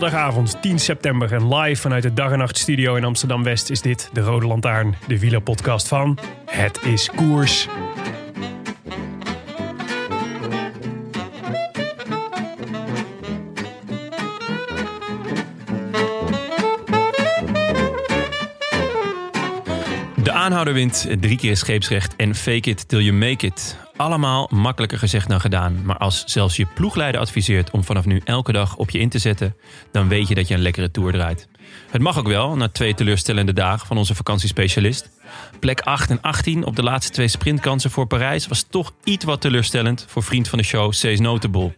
Donderdagavond 10 september en live vanuit de Dag en Nacht Studio in Amsterdam West is dit de Rode Lantaarn, de Villa podcast van Het is Koers. Wint, drie keer scheepsrecht en fake it till you make it. Allemaal makkelijker gezegd dan gedaan. Maar als zelfs je ploegleider adviseert om vanaf nu elke dag op je in te zetten, dan weet je dat je een lekkere tour draait. Het mag ook wel, na twee teleurstellende dagen van onze vakantiespecialist. Plek 8 en 18 op de laatste twee sprintkansen voor Parijs was toch iets wat teleurstellend voor vriend van de show, Cees Notable.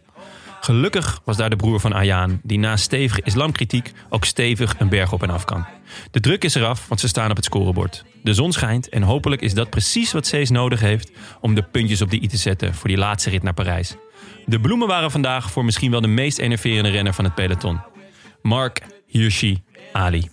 Gelukkig was daar de broer van Ayaan, die na stevige islamkritiek ook stevig een berg op en af kan. De druk is eraf, want ze staan op het scorebord. De zon schijnt en hopelijk is dat precies wat Cees nodig heeft om de puntjes op de i te zetten voor die laatste rit naar Parijs. De bloemen waren vandaag voor misschien wel de meest enerverende renner van het peloton. Mark Hirschi Ali.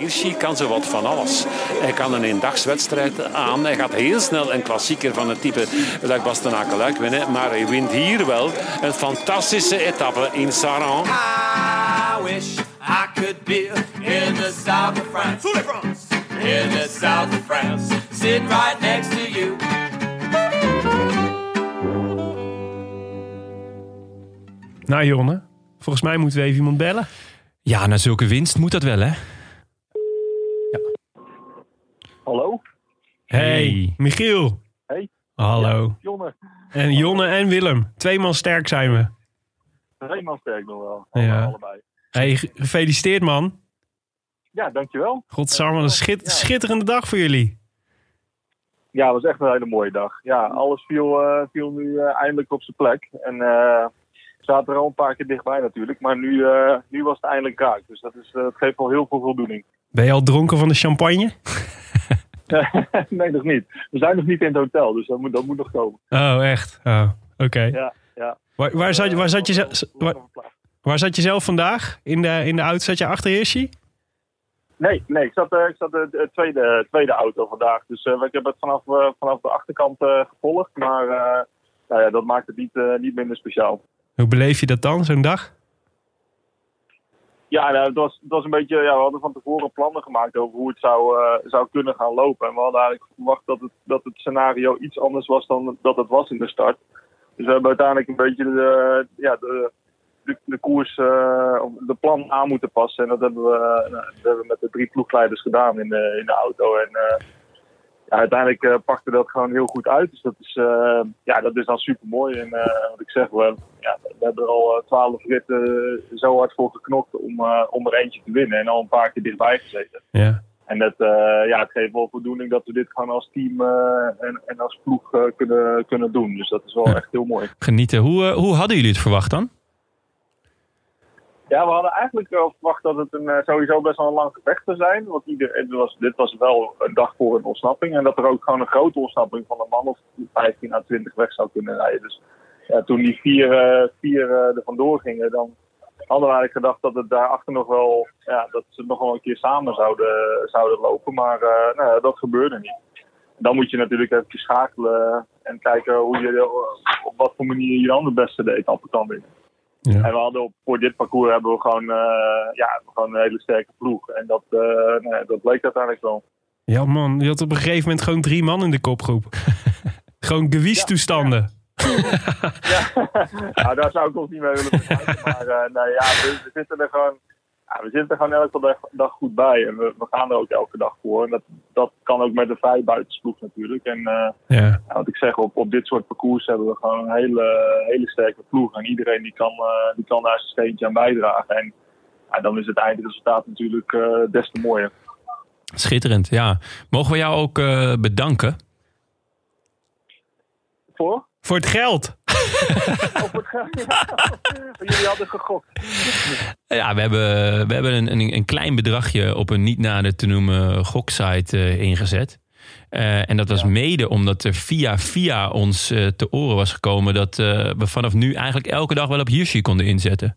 Hirschi kan zo wat van alles. Hij kan een eendagswedstrijd aan. Hij gaat heel snel een klassieker van het type Luik Bastenaken Luik winnen. Maar hij wint hier wel een fantastische etappe in Saran. I wish I could be in the south of France. In the south of France. Sitting right next to you. Nou Jonne, volgens mij moeten we even iemand bellen. Ja, na zulke winst moet dat wel hè? Hallo? Hey, Michiel. Hey. Hallo. Jonne. En Jonne en Willem. Twee man sterk zijn we. Helemaal sterk nog wel. Ja. Allebei. Hey, ge- gefeliciteerd man. Ja, dankjewel. Godsamme, wat een schit- Ja. schitterende dag voor jullie. Ja, het was echt een hele mooie dag. Ja, alles viel, eh, viel nu eh, eindelijk op zijn plek. En eh we zaten er al een paar keer dichtbij natuurlijk. Maar nu, eh, nu was het eindelijk raak. Dus dat, is, eh, dat geeft wel heel veel voldoening. Ben je al dronken van de champagne? nee, nog niet. We zijn nog niet in het hotel, dus dat moet, dat moet nog komen. Oh, echt? Oh, oké. Ja, ja. Waar, waar, zat, je- waar, zat je, Eh, zelf- waar, waar zat je zelf vandaag? In de, in de auto zat je achter Hirschi? Nee, nee, ik zat, eh, ik zat de, de tweede, tweede auto vandaag. Dus eh, ik heb het vanaf, eh, vanaf de achterkant eh, gevolgd. Maar eh, nou ja, dat maakt het niet, eh, niet minder speciaal. Hoe beleef je dat dan, zo'n dag? Ja, nou, het, was, het was een beetje. Ja, we hadden van tevoren plannen gemaakt over hoe het zou, eh, zou kunnen gaan lopen. En we hadden eigenlijk verwacht dat het, dat het scenario iets anders was dan dat het was in de start. Dus we hebben uiteindelijk een beetje de, ja, de, de, koers, eh, of de plan aan moeten passen. En dat hebben we, nou, dat hebben we met de drie ploegleiders gedaan in de, in de auto. En eh, ja, uiteindelijk eh, pakte dat gewoon heel goed uit. Dus dat is, eh, ja, dat is dan super mooi. En eh, wat ik zeg, we, ja, we hebben er al twaalf ritten zo hard voor geknokt om, om er eentje te winnen. En al een paar keer dichtbij gezeten. Ja. En dat, ja, het geeft wel voldoening dat we dit gewoon als team en, en als ploeg kunnen, kunnen doen. Dus dat is wel Ja. echt heel mooi. Genieten. Hoe, hoe hadden jullie het verwacht dan? Ja, we hadden eigenlijk wel verwacht dat het een, eh, sowieso best wel een lang gevecht zou zijn. Want ieder, het was, dit was wel een dag voor een ontsnapping. En dat er ook gewoon een grote ontsnapping van een man of 15 à 20 weg zou kunnen rijden. Dus ja, toen die vier, eh, vier eh, er vandoor gingen, dan hadden we eigenlijk gedacht dat het daarachter nog wel, ja, dat ze nog wel een keer samen zouden, zouden lopen. Maar eh, nou, dat gebeurde niet. Dan moet je natuurlijk even schakelen en kijken hoe je, eh, op wat voor manier je dan de beste de etappe kan winnen. Ja. En we hadden op, voor dit parcours hebben we gewoon, eh, ja, gewoon een hele sterke ploeg. En dat, eh, nou ja, dat bleek uiteindelijk wel. Ja man, je had op een gegeven moment gewoon drie man in de kopgroep. gewoon gewies-toestanden. Ja, nou, daar zou ik ons niet mee willen vergelijken. Maar nee, ja, we, we zitten er gewoon ja, we zitten er gewoon elke dag, dag goed bij. En we, we gaan er ook elke dag voor. En dat, dat kan ook met de vrij buitensploeg natuurlijk. En eh, Ja. wat ik zeg, op, op dit soort parcours hebben we gewoon een hele, hele sterke ploeg. En iedereen die kan, eh, die kan daar zijn steentje aan bijdragen. En dan is het eindresultaat natuurlijk eh, des te mooier. Schitterend, ja. Mogen we jou ook bedanken? Voor? Voor het geld. Of het Jullie hadden gegokt. Ja, we hebben, we hebben een, een, een klein bedragje op een niet nader te noemen goksite eh, ingezet. Eh, en dat was mede omdat er via via ons eh, te oren was gekomen dat eh, we vanaf nu eigenlijk elke dag wel op Hirschi konden inzetten.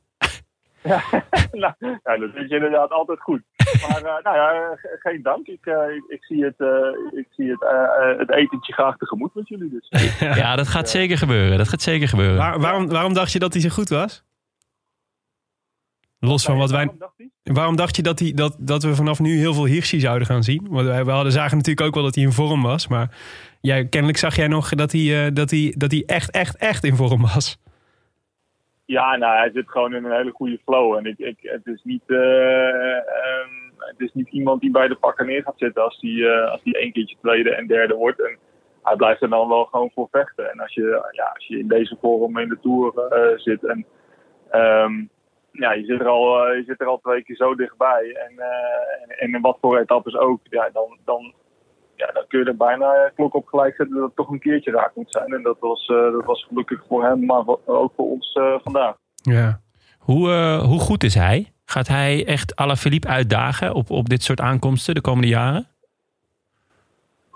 Ja, nou, ja, dat vind je inderdaad altijd goed. Maar eh, nou ja, ge- geen dank. Ik, eh, ik, ik zie het, eh, ik zie het, het etentje graag tegemoet met jullie. Dus. Ja, dat gaat zeker gebeuren. Dat gaat zeker gebeuren. Waar- waarom, waarom dacht je dat hij zo goed was? Los van wat wij. Waarom dacht hij? Waarom dacht je dat, hij, dat, dat we vanaf nu heel veel Hirschi zouden gaan zien? Want wij we hadden, zagen natuurlijk ook wel dat hij in vorm was. Maar jij, kennelijk zag jij nog dat hij, eh, dat, hij, dat hij echt, echt, echt in vorm was. Ja, nou, hij zit gewoon in een hele goede flow. En ik, ik, het, is niet, eh, ehm, het is niet iemand die bij de pakken neer gaat zitten als die, eh, als die één keertje tweede en derde wordt. En hij blijft er dan wel gewoon voor vechten. En als je, ja, als je in deze vorm in de Tour eh, zit en ehm, ja, je, zit er al, je zit er al twee keer zo dichtbij. En, en, en in wat voor etappes ook. Ja, dan, dan, ja, dan kun je er bijna eh, klok op gelijk zetten dat het toch een keertje raak moet zijn. En dat was, eh, dat was gelukkig voor hem, maar ook voor ons eh, vandaag. Ja. Hoe, hoe goed is hij? Gaat hij echt Alaphilippe uitdagen op, op dit soort aankomsten de komende jaren?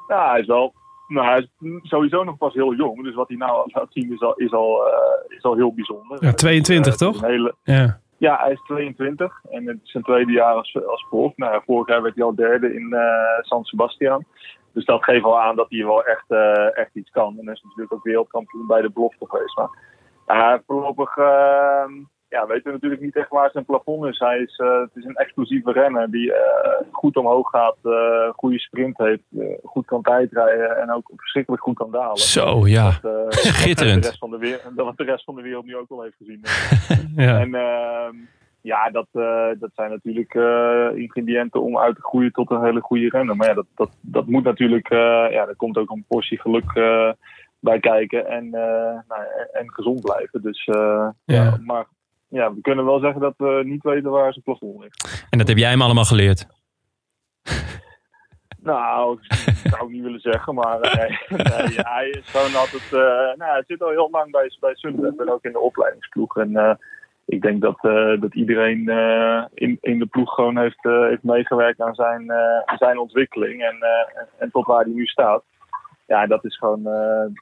Ja, hij is wel. Nou, hij is sowieso nog pas heel jong. Dus wat hij nou laat zien is al, is al, is al heel bijzonder. Ja, 22 Eh, het is toch? Hele, Ja. ja, hij is 22 en het is zijn tweede jaar als, als prof. Nou, vorig jaar werd hij al derde in eh, San Sebastian. Dus dat geeft wel aan dat hij wel echt, eh, echt iets kan. En hij is natuurlijk ook wereldkampioen bij de belofte geweest. Maar voorlopig eh, ja, weten we natuurlijk niet echt waar zijn plafond is. Hij is eh, het is een explosieve renner die eh, goed omhoog gaat, goede sprint heeft, goed kan tijdrijden en ook verschrikkelijk goed kan dalen. Zo, ja. Dat, Schitterend. Wat de, rest van de wereld, wat de rest van de wereld nu ook al heeft gezien. Ja. En ehm, ja, dat, eh, dat zijn natuurlijk eh, ingrediënten om uit te groeien tot een hele goede renner. Maar ja, dat, dat, dat moet natuurlijk, eh, ja, er komt ook een portie geluk bij kijken en, nou, en, gezond blijven. Dus, Ja. ja. maar ja, we kunnen wel zeggen dat we niet weten waar zijn plafond ligt. En dat heb jij hem allemaal geleerd. Nou, dat zou ik niet willen zeggen, maar nee, nee, hij is gewoon altijd. nou, hij zit al heel lang bij, bij Sunweb en ook in de opleidingsploeg. En ik denk dat, eh, dat iedereen eh, in, in de ploeg gewoon heeft, eh, heeft meegewerkt aan zijn, zijn ontwikkeling en, en, tot waar hij nu staat. Ja, dat is gewoon,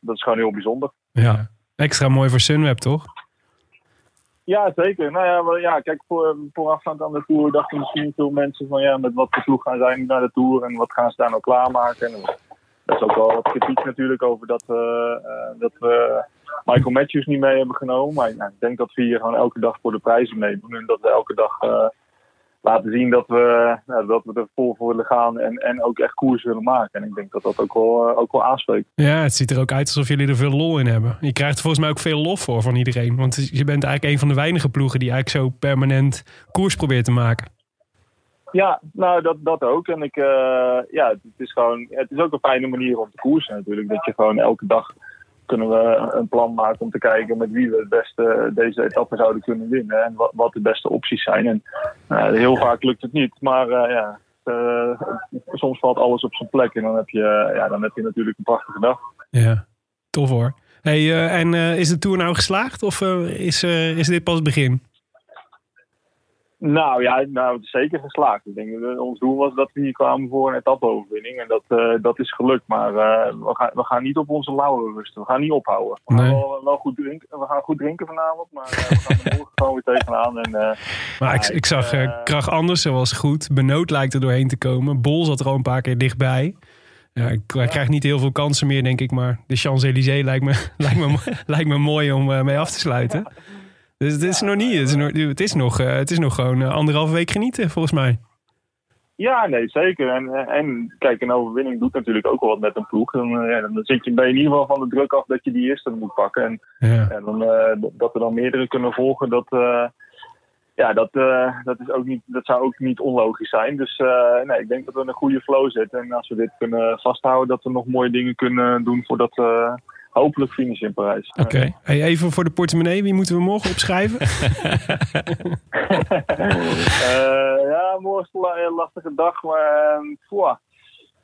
dat is gewoon heel bijzonder. ja. Extra mooi voor Sunweb, toch? Ja, zeker. Nou ja, maar ja kijk, voor, voorafgaand aan de Tour dachten misschien veel mensen van ja, met wat voor ploeg gaan zij nu naar de Tour en wat gaan ze daar nou klaarmaken. En dat is ook wel wat kritiek natuurlijk over dat we, eh, dat we Michael Matthews niet mee hebben genomen. Maar ja, ik denk dat we hier gewoon elke dag voor de prijzen meedoen en dat we elke dag eh, laten zien dat we, nou, dat we er vol voor willen gaan en, en ook echt koers willen maken. En ik denk dat dat ook wel, eh, ook wel aanspreekt. Ja, het ziet er ook uit alsof jullie er veel lol in hebben. Je krijgt er volgens mij ook veel lof voor van iedereen. Want je bent eigenlijk een van de weinige ploegen die eigenlijk zo permanent koers probeert te maken. Ja, nou dat, dat ook. En ik, eh, ja, het is gewoon, het is ook een fijne manier om te koersen natuurlijk. Dat je gewoon elke dag kunnen we een plan maken om te kijken met wie we het beste deze etappe zouden kunnen winnen. En wat, wat de beste opties zijn. En eh, heel vaak lukt het niet. Maar eh, ja, soms valt alles op zijn plek. En dan heb je, ja, dan heb je natuurlijk een prachtige dag. Ja, tof hoor. Hey, en is de Tour nou geslaagd of is, is dit pas het begin? Nou ja, nou, het is zeker geslaagd. Ik denk ons doel was dat we hier kwamen voor een etappe-overwinning. En dat, eh, dat is gelukt. Maar eh, we, gaan, we gaan niet op onze lauwe rusten. We gaan niet ophouden. We gaan wel, wel goed drinken. We gaan goed drinken vanavond. Maar eh, we gaan er morgen gewoon weer tegenaan. En, Maar ik, Ja, ik zag Krach Andersen was goed. Benoot lijkt er doorheen te komen. Bol zat er al een paar keer dichtbij. Ja, ik, hij krijgt niet heel veel kansen meer, denk ik. Maar de Champs-Élysées lijkt me, lijkt, me, lijkt me mooi om mee af te sluiten. Dus het is nog niet. Het is nog, het is nog, eh, het is nog gewoon eh, anderhalve week genieten, volgens mij. ja, nee, zeker. En, eh, en kijk, een overwinning doet natuurlijk ook wel wat met een ploeg. Dan, eh, ja, dan zit je, je in ieder geval van de druk af dat je die eerste moet pakken. En Ja. En dan, eh, dat we dan meerdere kunnen volgen, dat, eh, ja, dat, eh, dat, is ook niet, dat zou ook niet onlogisch zijn. Dus eh, nee, ik denk dat we in een goede flow zitten. En als we dit kunnen vasthouden, dat we nog mooie dingen kunnen doen voordat we hopelijk finishen in Parijs. Oké. Hey, even voor de portemonnee, wie moeten we morgen opschrijven? Eh, ja, morgen is een la- een lastige dag, maar ehm, poeh.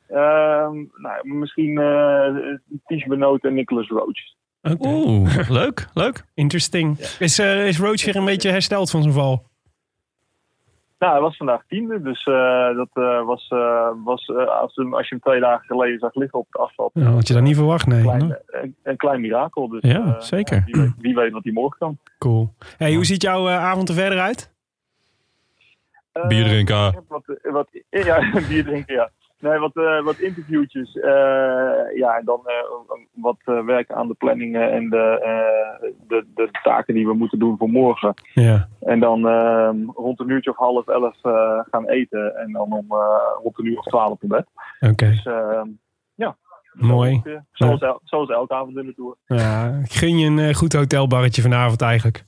Ehm, nou, misschien uh, Ties Benoot en Nicholas Roach. Oké. Oeh, leuk, leuk. Interesting. Is, eh, is Roach weer een beetje hersteld van zijn val? Nou, hij was vandaag tiende, dus eh, dat eh, was, eh, was als, je- als je hem twee dagen geleden zag liggen op het asfalt. Ja, had je dat niet verwacht, nee. Een klein, een, een klein mirakel. Dus, Ja, zeker. Wie weet, wie weet wat hij morgen kan. Cool. Hey, hoe ziet jouw avond er verder uit? Eh, Bier drinken. Wat, wat, ja, bier drinken, ja. Nee, wat, eh, wat interviewtjes. eh, ja, en dan eh, wat werken aan de planningen en de, de, de taken die we moeten doen voor morgen. Ja. En dan eh, rond een uurtje of half elf gaan eten. En dan om rond een uur of twaalf op bed. Oké. Dus eh, ja. Mooi. Zoals, el- zoals elke avond in de tour. Ja, ik gun je een goed hotelbarretje vanavond eigenlijk.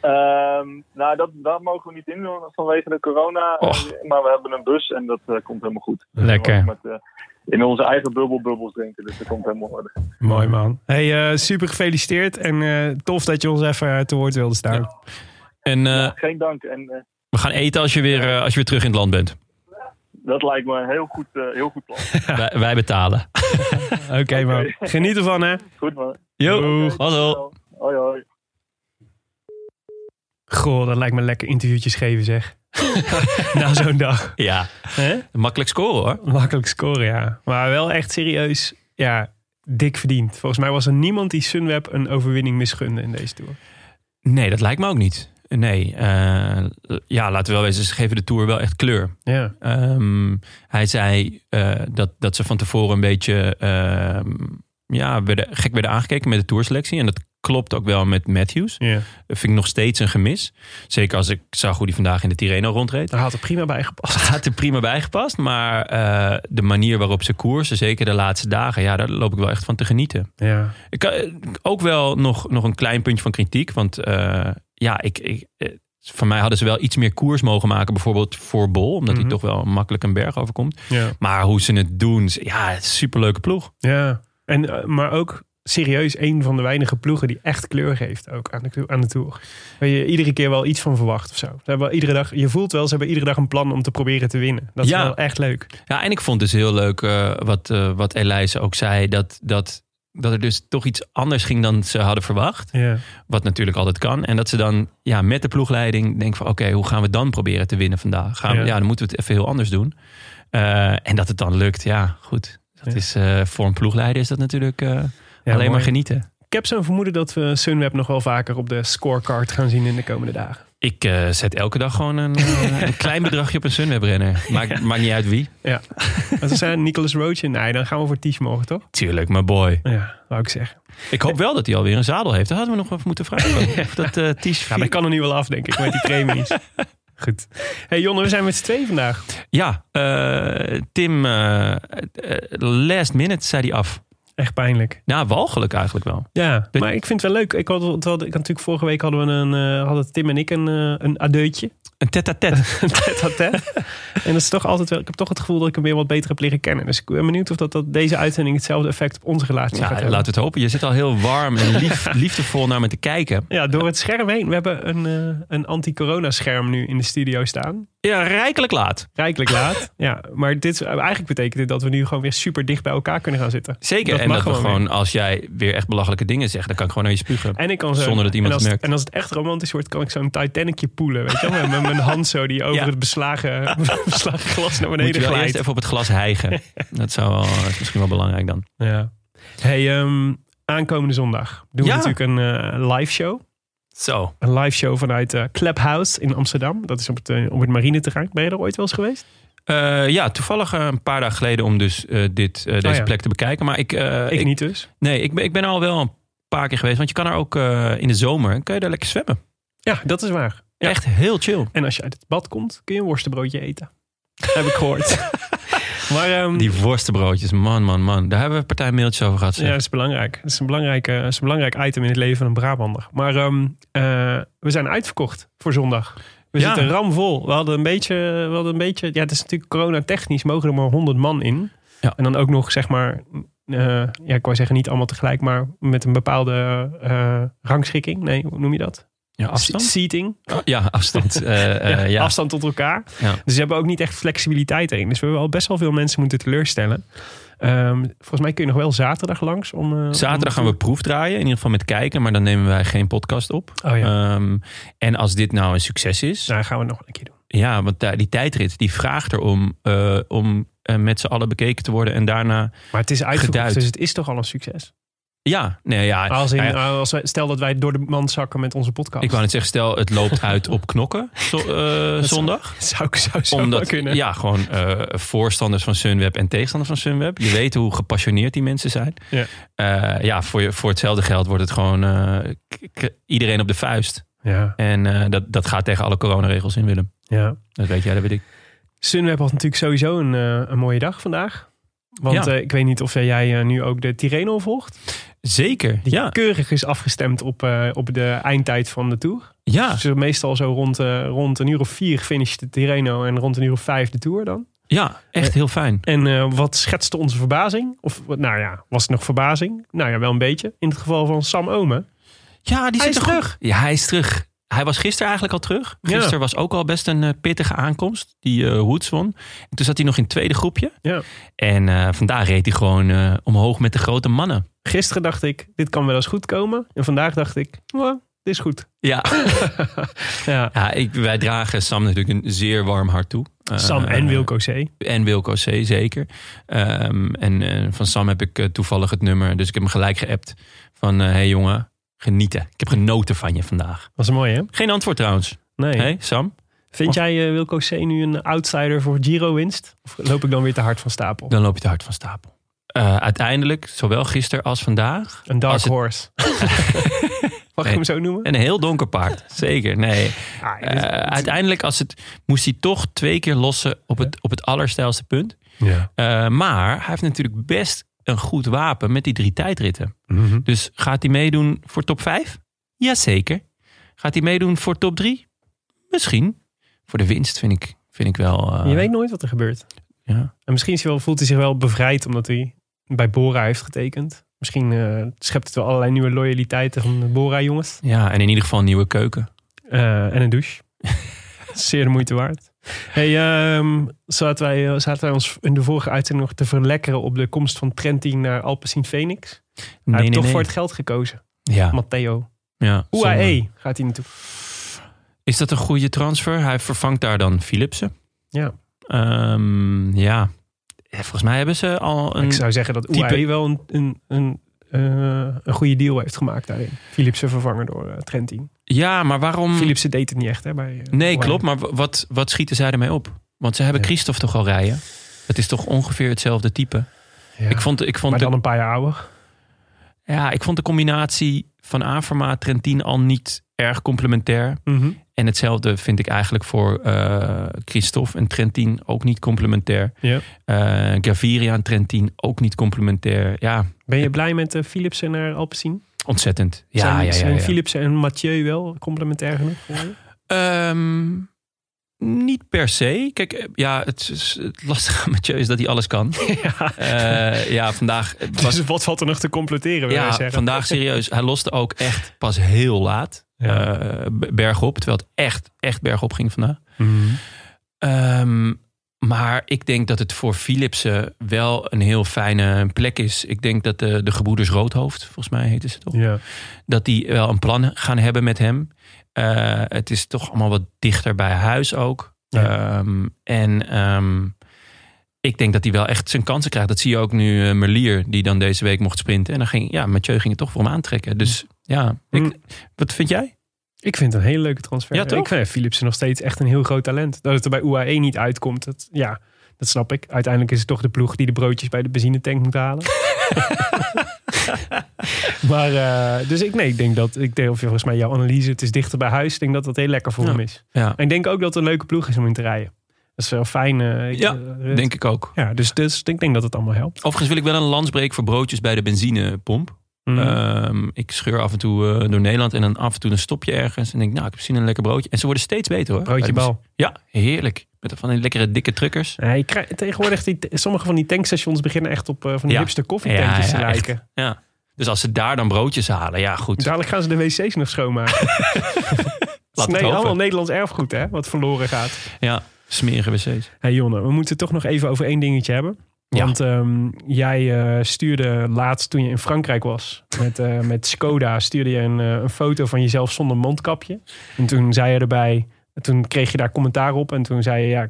Ehm, nou, dat, dat mogen we niet in doen vanwege de corona. Och. Maar we hebben een bus en dat eh, komt helemaal goed. Dus Lekker. Met, eh, in onze eigen bubbel bubbels drinken, dus dat komt helemaal orde. Mooi man. Hey, eh, super gefeliciteerd en eh, tof dat je ons even te woord wilde staan. En eh, Geen dank. En eh, we gaan eten als je, weer, als je weer terug in het land bent. dat lijkt me een heel goed, eh, heel goed plan. wij, wij betalen. Oké man. Geniet ervan hè. Goed man. Yo, Oké, hallo. Hoi hoi. Goh, dat lijkt me lekker interviewtjes geven zeg. Na zo'n dag. Ja, Hè? makkelijk scoren hoor. Makkelijk scoren, ja. Maar wel echt serieus, ja, dik verdiend. Volgens mij was er niemand die Sunweb een overwinning misgunde in deze Tour. Nee, dat lijkt me ook niet. Nee, eh, ja, laten we wel wezen, ze geven de Tour wel echt kleur. Ja, Ehm, hij zei eh, dat, dat ze van tevoren een beetje ehm, ja, werden, gek werden aangekeken met de tourselectie. En dat klopt ook wel met Matthews. ja. Dat vind ik nog steeds een gemis. Zeker als ik zag hoe hij vandaag in de Tirreno rondreed. Daar had er prima bij gepast. Had er prima bijgepast. Maar eh, de manier waarop ze koersen, zeker de laatste dagen, ja, daar loop ik wel echt van te genieten. Ja, Ik kan eh, ook wel nog, nog een klein puntje van kritiek. Want eh, ja, ik, ik, van mij hadden ze wel iets meer koers mogen maken. Bijvoorbeeld voor Bol. Omdat Mhm. hij toch wel makkelijk een berg overkomt. ja. Maar hoe ze het doen, ja, het is een superleuke ploeg. ja. En, maar ook serieus een van de weinige ploegen die echt kleur geeft ook aan de, aan de Tour. Waar je iedere keer wel iets van verwacht of zo. Ze hebben iedere dag, je voelt wel, ze hebben iedere dag een plan om te proberen te winnen. Dat is Ja. wel echt leuk. Ja, en ik vond dus heel leuk eh, wat, eh wat Elijse ook zei. Dat, dat, dat er dus toch iets anders ging dan ze hadden verwacht. Ja, Wat natuurlijk altijd kan. En dat ze dan ja, met de ploegleiding denken van... oké, hoe gaan we dan proberen te winnen vandaag? Gaan we, Ja. ja. dan moeten we het even heel anders doen. Eh, en dat het dan lukt, ja, goed. Dat is, voor een ploegleider is dat natuurlijk alleen mooi. maar genieten. Ik heb zo'n vermoeden dat we Sunweb nog wel vaker op de scorecard gaan zien in de komende dagen. Ik eh, zet elke dag gewoon een, eh, een klein bedragje op een Sunweb-renner. Maakt, maakt niet uit wie. Ja. Wat zijn Nicholas Roach? Nee, dan gaan we voor Ties morgen, toch? Tuurlijk, mijn boy. Ja, wou ik zeggen. Ik hoop wel dat hij alweer een zadel heeft. Daar hadden we nog even moeten vragen. Of dat Ties Ja, dat kan er nu wel af, denk ik, met die premies. Goed. Hey Jonne, we zijn met z'n tweeën vandaag. Ja, Tim, last minute zei hij af. Echt pijnlijk. Nou, walgelijk eigenlijk wel. Ja, maar ik vind het wel leuk. Ik had, ik had natuurlijk vorige week hadden we een, eh, hadden Tim en ik een, eh, een adeutje. Een tête-à-tête. Een tête-à-tête. en dat is toch altijd wel, ik heb toch het gevoel dat ik hem weer wat beter heb leren kennen. Dus ik ben benieuwd of dat, dat deze uitzending hetzelfde effect op onze relatie Ja, gaat laten hebben. we het hopen. Je zit al heel warm en lief, liefdevol naar me te kijken. Ja, door het scherm heen. We hebben een, eh, een anti-corona scherm nu in de studio staan. Ja, rijkelijk laat. Rijkelijk laat. Ja, maar dit, eigenlijk betekent dit dat we nu gewoon weer super dicht bij elkaar kunnen gaan zitten. Zeker. Dat en dat gewoon gewoon, als jij weer echt belachelijke dingen zegt, dan kan ik gewoon naar je spugen. En ik kan zo, Zonder dat iemand en als, het merkt. En als het echt romantisch wordt, kan ik zo'n Titanicje poelen. Weet je wel? Met mijn hand zo die over Ja. het beslagen, beslagen glas naar Moet beneden je wel eerst even op het glas hijgen. dat zou wel, is misschien wel belangrijk dan. Ja. Hey, ehm, aankomende zondag doen we natuurlijk een eh, live show. Zo. Een live show vanuit Clubhouse in Amsterdam. Dat is op het, eh, op het marineterrein. Ben je er ooit wel eens geweest? Ja, toevallig een paar dagen geleden om dus dit, deze Oh ja. plek te bekijken. Maar ik, ik, niet dus. Nee, ik ben, ik ben al wel een paar keer geweest. Want je kan er ook in de zomer, kan je daar lekker zwemmen. Ja, dat is waar. Ja. Echt heel chill. En als je uit het bad komt, kun je een worstenbroodje eten. heb ik gehoord. Maar ehm, Die worstenbroodjes, man, man, man. Daar hebben we een partij mailtjes over gehad. zeg. ja, dat is belangrijk. Dat is een, belangrijke, dat is een belangrijk item in het leven van een Brabander. Maar ehm, eh, we zijn uitverkocht voor zondag. We Ja. zitten ramvol. We hadden een beetje, we hadden een beetje... Ja, het is natuurlijk corona-technisch mogen er maar 100 man in. Ja. En dan ook nog, zeg maar... eh, ja, ik wou zeggen niet allemaal tegelijk, maar met een bepaalde eh, rangschikking. Nee, hoe noem je dat? Ja, afstand? Seating. Oh, ja, afstand. Eh, eh, ja. Afstand tot elkaar. Ja. Dus ze hebben ook niet echt flexibiliteit erin. Dus we hebben al best wel veel mensen moeten teleurstellen. Ehm, volgens mij kun je nog wel zaterdag langs. Om, eh, Zaterdag om- gaan we proefdraaien, in ieder geval met kijken, maar dan nemen wij geen podcast op. Oh ja. Ehm, en als dit nou een succes is, Nou, gaan we nog een keer doen. ja, want die tijdrit die vraagt erom eh, om eh, met z'n allen bekeken te worden en daarna, Maar het is Geduid. dus het is toch al een succes. Ja, nee, ja, Als in, ja, als wij, stel dat wij door de mand zakken met onze podcast. ik wou net zeggen, stel het loopt uit op knokken zo- eh, zondag. zou, zou, zou Omdat, kunnen. ja, gewoon eh, voorstanders van Sunweb en tegenstanders van Sunweb. Je weet hoe gepassioneerd die mensen zijn. Ja. Eh, ja, voor, je, voor hetzelfde geld wordt het gewoon eh, iedereen op de vuist. Ja, En eh, dat, dat gaat tegen alle coronaregels in, Willem. ja. Dat weet jij, dat weet ik. Sunweb had natuurlijk sowieso een, eh, een mooie dag vandaag. Want Ja. eh, ik weet niet of jij eh, nu ook de Tirreno volgt. Zeker, Die ja. keurig is afgestemd op, eh, op de eindtijd van de Tour. Ja, Dus meestal zo rond, eh, rond een uur of vier finish de Tirreno en rond een uur of vijf de Tour dan. ja, echt heel fijn. En eh, wat schetste onze verbazing? Of wat- nou ja, was het nog verbazing? Nou ja, wel een beetje. In het geval van Sam Omen. Ja, die Hij zit is er goed- terug. Ja, hij is terug. Hij was gisteren eigenlijk al terug. Ja. Gisteren was ook al best een eh, pittige aankomst. Die Woods won. En toen zat hij nog in het tweede groepje. Ja. En eh, vandaag reed hij gewoon omhoog met de grote mannen. Gisteren dacht ik, dit kan wel eens goed komen. En vandaag dacht ik, "Mwah, dit is goed. Ja, Ja. ja ik, wij dragen Sam natuurlijk een zeer warm hart toe. Sam en Wilco C. En Wilco C, zeker. Ehm, en van Sam heb ik toevallig het nummer. Dus ik heb hem gelijk geappt. Van, hé hey jongen, genieten. Ik heb genoten van je vandaag. Was mooi hè? Geen antwoord trouwens. Nee. Sam? Vind jij eh, Wilco C nu een outsider voor Giro winst? Of loop ik dan weer te hard van stapel? Dan loop je te hard van stapel. Eh, uiteindelijk, zowel gisteren als vandaag. Een dark het- horse. Mag ik hem zo noemen? Een heel donker paard. Zeker, nee. Ah, Eh, uiteindelijk als het, moest hij toch twee keer lossen op het, op het allerstijlste punt. Ja. Maar hij heeft natuurlijk best een goed wapen met die drie tijdritten. Mhm. Dus gaat hij meedoen voor top 5? Jazeker. Gaat hij meedoen voor top 3? Misschien. Voor de winst vind ik, vind ik wel. eh, Je weet nooit wat er gebeurt. Ja. En misschien is hij wel, voelt hij zich wel bevrijd omdat hij bij Bora heeft getekend. Misschien eh, schept het wel allerlei nieuwe loyaliteiten van de Bora-jongens. ja, en in ieder geval een nieuwe keuken. Eh, en een douche. Zeer de moeite waard. Hey, ehm, zaten, wij, eh, zaten wij ons in de vorige uitzending nog te verlekkeren op de komst van Trentin naar Alpecin Phoenix? Hij Nee, heeft nee, toch nee. voor het geld gekozen. Ja, Matteo. ja, zonde. UAE gaat hij naartoe. Is dat een goede transfer? Hij vervangt daar dan Philipsen. Ja. Ehm, ja. Volgens mij hebben ze al een... Ik zou zeggen dat type- UAE wel een, een, een, een goede deal heeft gemaakt daarin. Philipsen vervangen door eh, Trentin. Ja, maar waarom... Philipsen deed het niet echt hè, bij eh, Nee, klopt. Maar wat, wat schieten zij ermee op? Want ze hebben Ja. Christophe toch al rijden? Het is toch ongeveer hetzelfde type? Ja. Ik vond, ik vond maar de- dan een paar jaar ouder. Ja, ik vond de combinatie van Averma Trentin al niet erg complementair. En hetzelfde vind ik eigenlijk voor eh Christophe en Trentin ook niet complementair. Ja. Eh Gaviria en Trentin ook niet complementair. Ja, Ben je blij met uh, Philipsen naar Alpecin? ontzettend. Ja, zijn, ja, ja. zijn ja. Philipsen en Mathieu wel complementair genoeg voor je? Ehm, niet per se. Kijk, eh, ja, het, is, het lastige aan Mathieu is dat hij alles kan. ja. Eh, ja, vandaag was Dus wat valt er nog te completeren? wil Ja, vandaag serieus. Hij loste ook echt pas heel laat. Ja. eh, bergop, terwijl het echt, echt bergop ging vandaag. Mhm. Ehm, maar ik denk dat het voor Philipsen wel een heel fijne plek is. Ik denk dat de, de gebroeders Roodhoofd, volgens mij heten ze toch, Ja. dat die wel een plan gaan hebben met hem. Eh, het is toch allemaal wat dichter bij huis ook. Ja. Ehm, en ehm, ik denk dat hij wel echt zijn kansen krijgt. Dat zie je ook nu eh, Merlier, die dan deze week mocht sprinten. En dan ging, ja, Mathieu ging het toch voor hem aantrekken. Dus ja, ik, Mm. wat vind jij? Ik vind het een hele leuke transfer. Ja, toch? Ik vind Philipsen nog steeds echt een heel groot talent. Dat het er bij UAE niet uitkomt, dat, ja, dat snap ik. Uiteindelijk is het toch de ploeg die de broodjes bij de benzinetank moet halen. maar, eh, dus ik, nee, ik denk dat, ik deel volgens mij jouw analyse, het is dichter bij huis. Ik denk dat dat heel lekker voor Ja. hem is. Ja, En ik denk ook dat het een leuke ploeg is om in te rijden. Dat is wel fijn. eh, ik, Ja, eh, Denk ik ook. Ja, dus, dus ik denk dat het allemaal helpt. Overigens wil ik wel een landsbreek voor broodjes bij de benzinepomp. Mhm. Ehm, ik scheur af en toe eh, door Nederland en dan af en toe een stopje ergens. En denk, nou, ik heb zin in een lekker broodje. En ze worden steeds beter hoor. Broodje Bij de bal. benzi- Ja, heerlijk. Met van die lekkere dikke truckers. Ja, je krijgt, tegenwoordig, die, sommige van die tankstations beginnen echt op van die Ja. hipster koffietankjes Ja, te echt. lijken. Ja. Dus als ze daar dan broodjes halen, ja goed. Dadelijk gaan ze de wc's nog schoonmaken. Laat het nee, allemaal Nederlands erfgoed, hè, wat verloren gaat. Ja, smerige wc's. Hey Jonne, we moeten toch nog even over één dingetje hebben. Ja. Want ehm, jij eh, stuurde laatst toen je in Frankrijk was met, eh, met Skoda, stuurde je een, eh, een foto van jezelf zonder mondkapje. En toen zei je erbij, toen kreeg je daar commentaar op. En toen zei je, ja,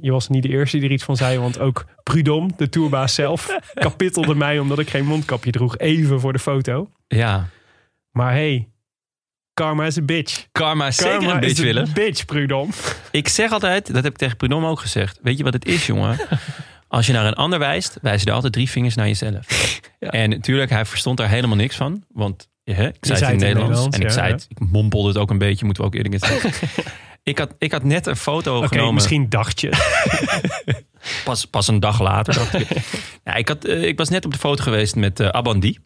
je was niet de eerste die er iets van zei. Want ook Prudhomme, de tourbaas zelf, kapittelde mij omdat ik geen mondkapje droeg. Even voor de foto. Ja. Maar hey, karma is a bitch. Karma is zeker een bitch willen. bitch, Prudhomme. Ik zeg altijd, dat heb ik tegen Prudhomme ook gezegd. Weet je wat het is, jongen? Als je naar een ander wijst, wijzen er altijd drie vingers naar jezelf. En natuurlijk, hij verstond daar helemaal niks van. Want hè, ik zei het in het Nederlands. En ik ja, zei ja. het, ik mompelde het ook een beetje, moeten we ook eerlijk zeggen. ik, had, ik had net een foto genomen. misschien dacht je. Pas, pas een dag later. Dacht ik. Ja, ik, had, eh, ik was net op de foto geweest met eh Abandi.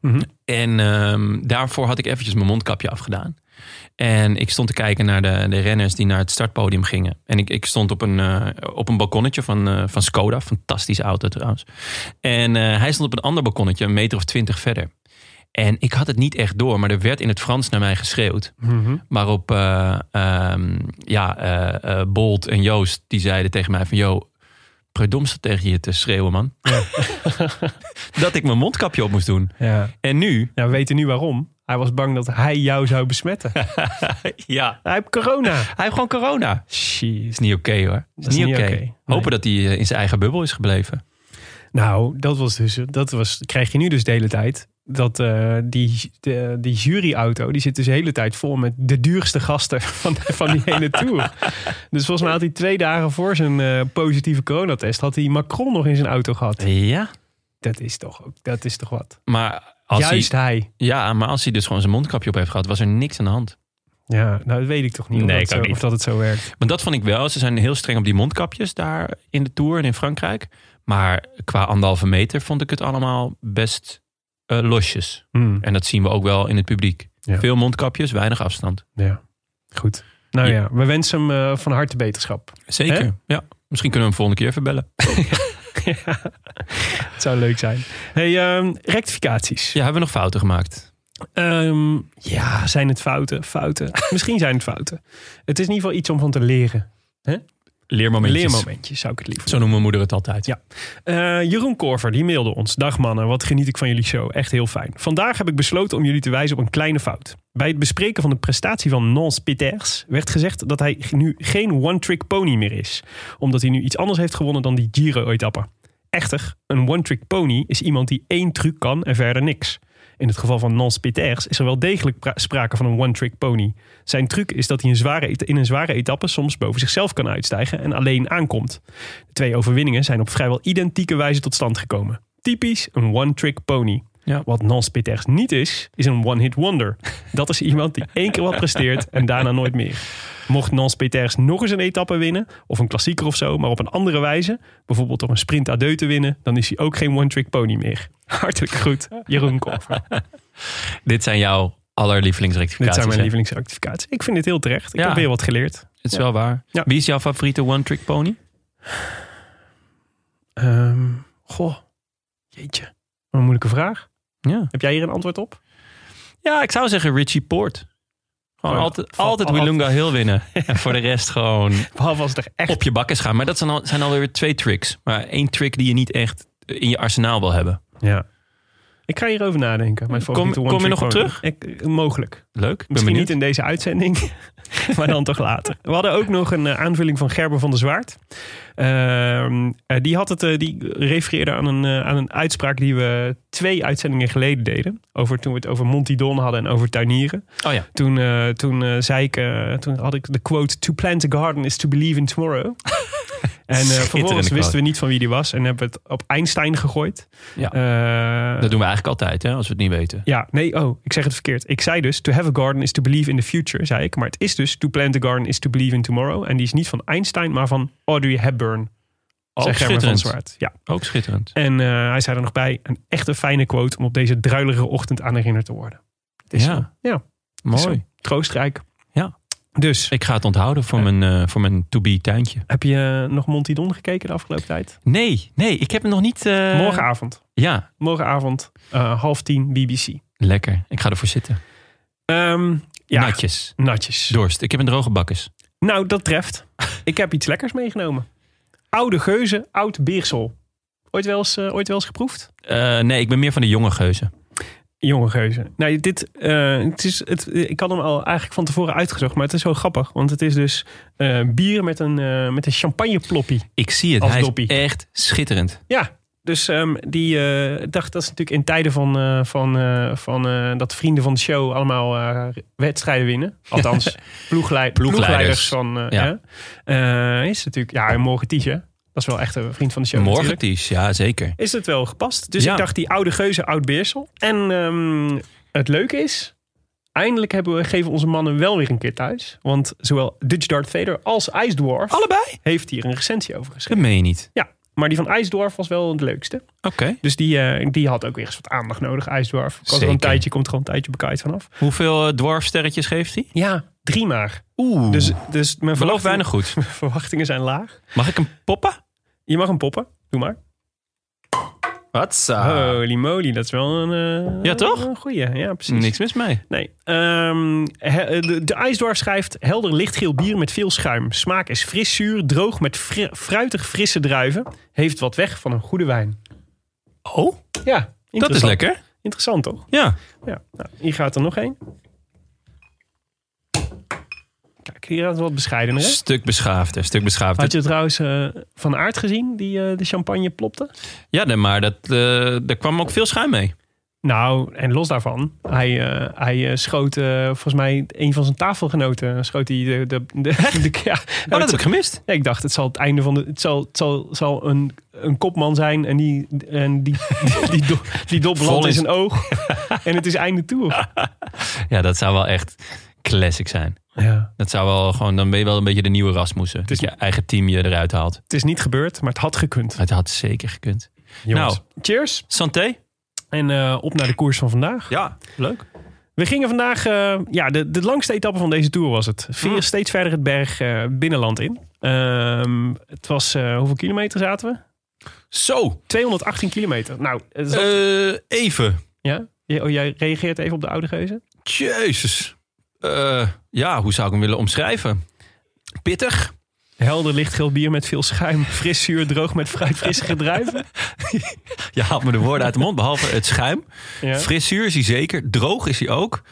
Mhm. En ehm, daarvoor had ik eventjes mijn mondkapje afgedaan. En ik stond te kijken naar de, de renners die naar het startpodium gingen. En ik, ik stond op een, eh, op een balkonnetje van, eh, van Skoda. Fantastische auto trouwens. En eh, hij stond op een ander balkonnetje, een meter of twintig verder. En ik had het niet echt door, maar er werd in het Frans naar mij geschreeuwd. Mhm. Waarop eh, ehm, ja, Bolt en Joost die zeiden tegen mij van... Yo, Predom zat tegen je te schreeuwen, man. dat ik mijn mondkapje op moest doen. Ja. En nu... Ja, we weten nu waarom. Hij was bang dat hij jou zou besmetten. ja, hij heeft corona. hij heeft gewoon corona. Shit. Is niet oké hoor. Is, is niet niet oké. Nee. Hopen dat hij eh, in zijn eigen bubbel is gebleven. Nou, dat was dus, dat was, krijg je nu dus de hele tijd. Dat eh, die, de, die juryauto, die zit dus de hele tijd vol met de duurste gasten van, van die hele tour. Dus volgens mij had hij twee dagen voor zijn eh, positieve coronatest, had hij Macron nog in zijn auto gehad. Ja, Dat is toch, ook, dat is toch wat. maar als, Juist hij, hij. ja, maar als hij dus gewoon zijn mondkapje op heeft gehad... was er niks aan de hand. Ja, nou dat weet ik toch niet, of, Nee, dat, ook zo, niet. of dat het zo werkt. Want dat vond ik wel. Ze zijn heel streng op die mondkapjes daar in de Tour en in Frankrijk. Maar qua anderhalve meter vond ik het allemaal best losjes. Hmm, En dat zien we ook wel in het publiek. Ja. Veel mondkapjes, weinig afstand. ja, goed. Nou ja, Ja. we wensen hem eh, van harte beterschap. Zeker, Hè? ja. Misschien kunnen we hem volgende keer even bellen. Het zou leuk zijn. Hey, ehm, rectificaties. Ja, hebben we nog fouten gemaakt? Ehm, ja, zijn het fouten? Fouten. Misschien zijn het fouten. Het is in ieder geval iets om van te leren. Leermomentjes. Leermomentjes zou ik het liever Zo noemt mijn moeder het altijd. Ja. Eh, Jeroen Korver, die mailde ons. Dag mannen, wat geniet ik van jullie show. Echt heel fijn. Vandaag heb ik besloten om jullie te wijzen op een kleine fout. Bij het bespreken van de prestatie van Nance Peters werd gezegd dat hij nu geen one-trick pony meer is. Omdat hij nu iets anders heeft gewonnen dan die Giro-etappe. Echter, een one-trick pony is iemand die één truc kan en verder niks. In het geval van Nance Peters is er wel degelijk pra- sprake van een one-trick pony. Zijn truc is dat hij zware in een zware etappe soms boven zichzelf kan uitstijgen en alleen aankomt. De twee overwinningen zijn op vrijwel identieke wijze tot stand gekomen. Typisch een one-trick pony. Ja. Wat Nance Peters niet is, is een one-hit wonder. Dat is iemand die één keer wat presteert en daarna nooit meer. Mocht Nance Peters nog eens een etappe winnen, of een klassieker of zo, maar op een andere wijze, bijvoorbeeld door een sprint à deux te winnen, dan is hij ook geen one-trick pony meer. Hartelijk goed, Jeroen Korver. Dit zijn jouw allerlievelingsrectificaties. Dit zijn mijn lievelingsrectificaties. Ik vind dit heel terecht. Ik Ja. heb weer wat geleerd. Het is wel waar. Ja. Wie is jouw favoriete one-trick pony? Ehm, goh, jeetje. Wat een moeilijke vraag. Ja. Heb jij hier een antwoord op? ja, ik zou zeggen Richie Poort. Gewoon altijd, altijd al- Wilunga Hill winnen. en voor de rest gewoon Behalve als er echt... op je bakkes gaan. Maar dat zijn, al, zijn alweer twee tricks. Maar één trick die je niet echt in je arsenaal wil hebben. Ja. Ik ga hierover nadenken. Mijn Kom- kom je nog op terug? Ik, mogelijk. Leuk. Ben Misschien benieuwd. niet in deze uitzending, maar dan toch later. We hadden ook nog een eh, aanvulling van Gerber van der Zwaard. Ehm, eh, die, had het, eh, die refereerde aan een, aan een uitspraak die we twee uitzendingen geleden deden. Over, toen we het over Montidon hadden en over tuinieren. Oh ja. Toen, toen, zei ik, toen had ik de quote: To plant a garden is to believe in tomorrow. En eh, vervolgens wisten we niet van wie die was. En hebben we het op Einstein gegooid. Ja. Eh, Dat doen we eigenlijk altijd, hè, als we het niet weten. ja, nee, oh, ik zeg het verkeerd. Ik zei dus, to have a garden is to believe in the future, zei ik. Maar het is dus, to plant a garden is to believe in tomorrow. En die is niet van Einstein, maar van Audrey Hepburn. Ook Zeg van schitterend. Zwaard. Ja. Ook schitterend. En eh, hij zei er nog bij, een echte fijne quote om op deze druilige ochtend aan herinnerd te worden. Het is Ja. zo. Mooi. zo. troostrijk. Dus, Ik ga het onthouden voor mijn, eh, voor mijn to-be tuintje. heb je nog Monty Don gekeken de afgelopen tijd? Nee, nee, ik heb hem nog niet... eh, Morgenavond. Ja, Morgenavond, eh, half tien, BBC. lekker. Ik ga ervoor zitten. Ehm, ja, Natjes. natjes. Dorst. Ik heb een droge bakkes. Nou, dat treft. Ik heb iets lekkers meegenomen. Oude geuze, oud beersel. Ooit wel eens, eh, ooit wel eens geproefd? Eh, nee, ik ben meer van de jonge geuzen. Jonge geuze. Nou, dit, eh, het is, het, ik had hem al eigenlijk van tevoren uitgezocht, maar het is wel grappig. Want het is dus eh, bier met een, eh, met een champagneploppie. Ik zie het. Hij is echt schitterend. Ja, dus ehm, die dacht dat is natuurlijk in tijden van, van, van dat vrienden van de show allemaal wedstrijden winnen. Althans, ploeglei- Ploegleiders. ploegleiders van. Ja. is natuurlijk, ja, en Morgen Tietje. Dat is wel echt een vriend van de show. Morgen ja zeker. Is het wel gepast? Dus Ja. ik dacht die oude geuze, oud beersel. En ehm, het leuke is, eindelijk hebben we, geven onze mannen wel weer een keer thuis. Want zowel Dutch Darth Vader als Ice Dwarf Allebei? heeft hier een recensie over Dat geschreven. meen je niet. Ja, maar die van Ice Dwarf was wel het leukste. Oké. Dus die, eh, die had ook weer eens wat aandacht nodig. Ik was er een tijdje, komt er een tijdje bekijkt vanaf. Hoeveel eh, dwarfsterretjes geeft hij? Ja, drie maar. Oeh. Dus, dus mijn Beloof weinig goed. mijn verwachtingen zijn laag. Mag ik hem poppen? Je mag hem poppen, doe maar. Wat? Holy moly, dat is wel een... eh, Ja, toch? Een goeie, ja precies. Niks mis mee. Nee. Ehm, he- de, de IJsdorf schrijft... Helder lichtgeel bier met veel schuim. Smaak is fris zuur, droog met fri- fruitig frisse druiven. Heeft wat weg van een goede wijn. Oh, Ja, dat is lekker. Interessant toch? Ja. Ja. Nou, hier gaat er nog één. Kijk, hier gaat het wat bescheidener. Hè? Stuk beschaafder, stuk beschaafder. Had je trouwens eh, Van Aert gezien, die eh, de champagne plopte? Ja, nee, maar dat, eh daar kwam ook veel schuim mee. Nou, en los daarvan, hij, eh, hij eh, schoot eh, volgens mij een van zijn tafelgenoten. Schoot hij de. de, de, de- ja, Oh, dat heb ik gemist. Ja, ik dacht, het zal het einde van de. Het zal, het zal, zal een, een kopman zijn en die, en die, die, die, do, die dop landt in- zijn oog. en het is einde toe. Ja, dat zou wel echt classic zijn. Ja. Dat zou wel gewoon, dan ben je wel een beetje de nieuwe Rasmussen. Dat je eigen team je eruit haalt. Het is niet gebeurd, maar het had gekund. Het had zeker gekund. Jongens. Nou. cheers. Santé? En eh, op naar de koers van vandaag. Ja, leuk. We gingen vandaag, eh, ja, de, de langste etappe van deze tour was het. Veer Ah. steeds verder het berg eh, binnenland in. Ehm, het was, eh, hoeveel kilometer zaten we? Zo, 218 kilometer. Nou, dat- eh, even. ja? Oh, jij reageert even op de oude geuze? Jezus. Eh, ja, hoe zou ik hem willen omschrijven? Pittig. Helder lichtgeel bier met veel schuim. Fris zuur, droog met fruitfrissige druiven. Je haalt me de woorden uit de mond, behalve het schuim. Ja. Fris zuur is hij zeker. Droog is hij ook.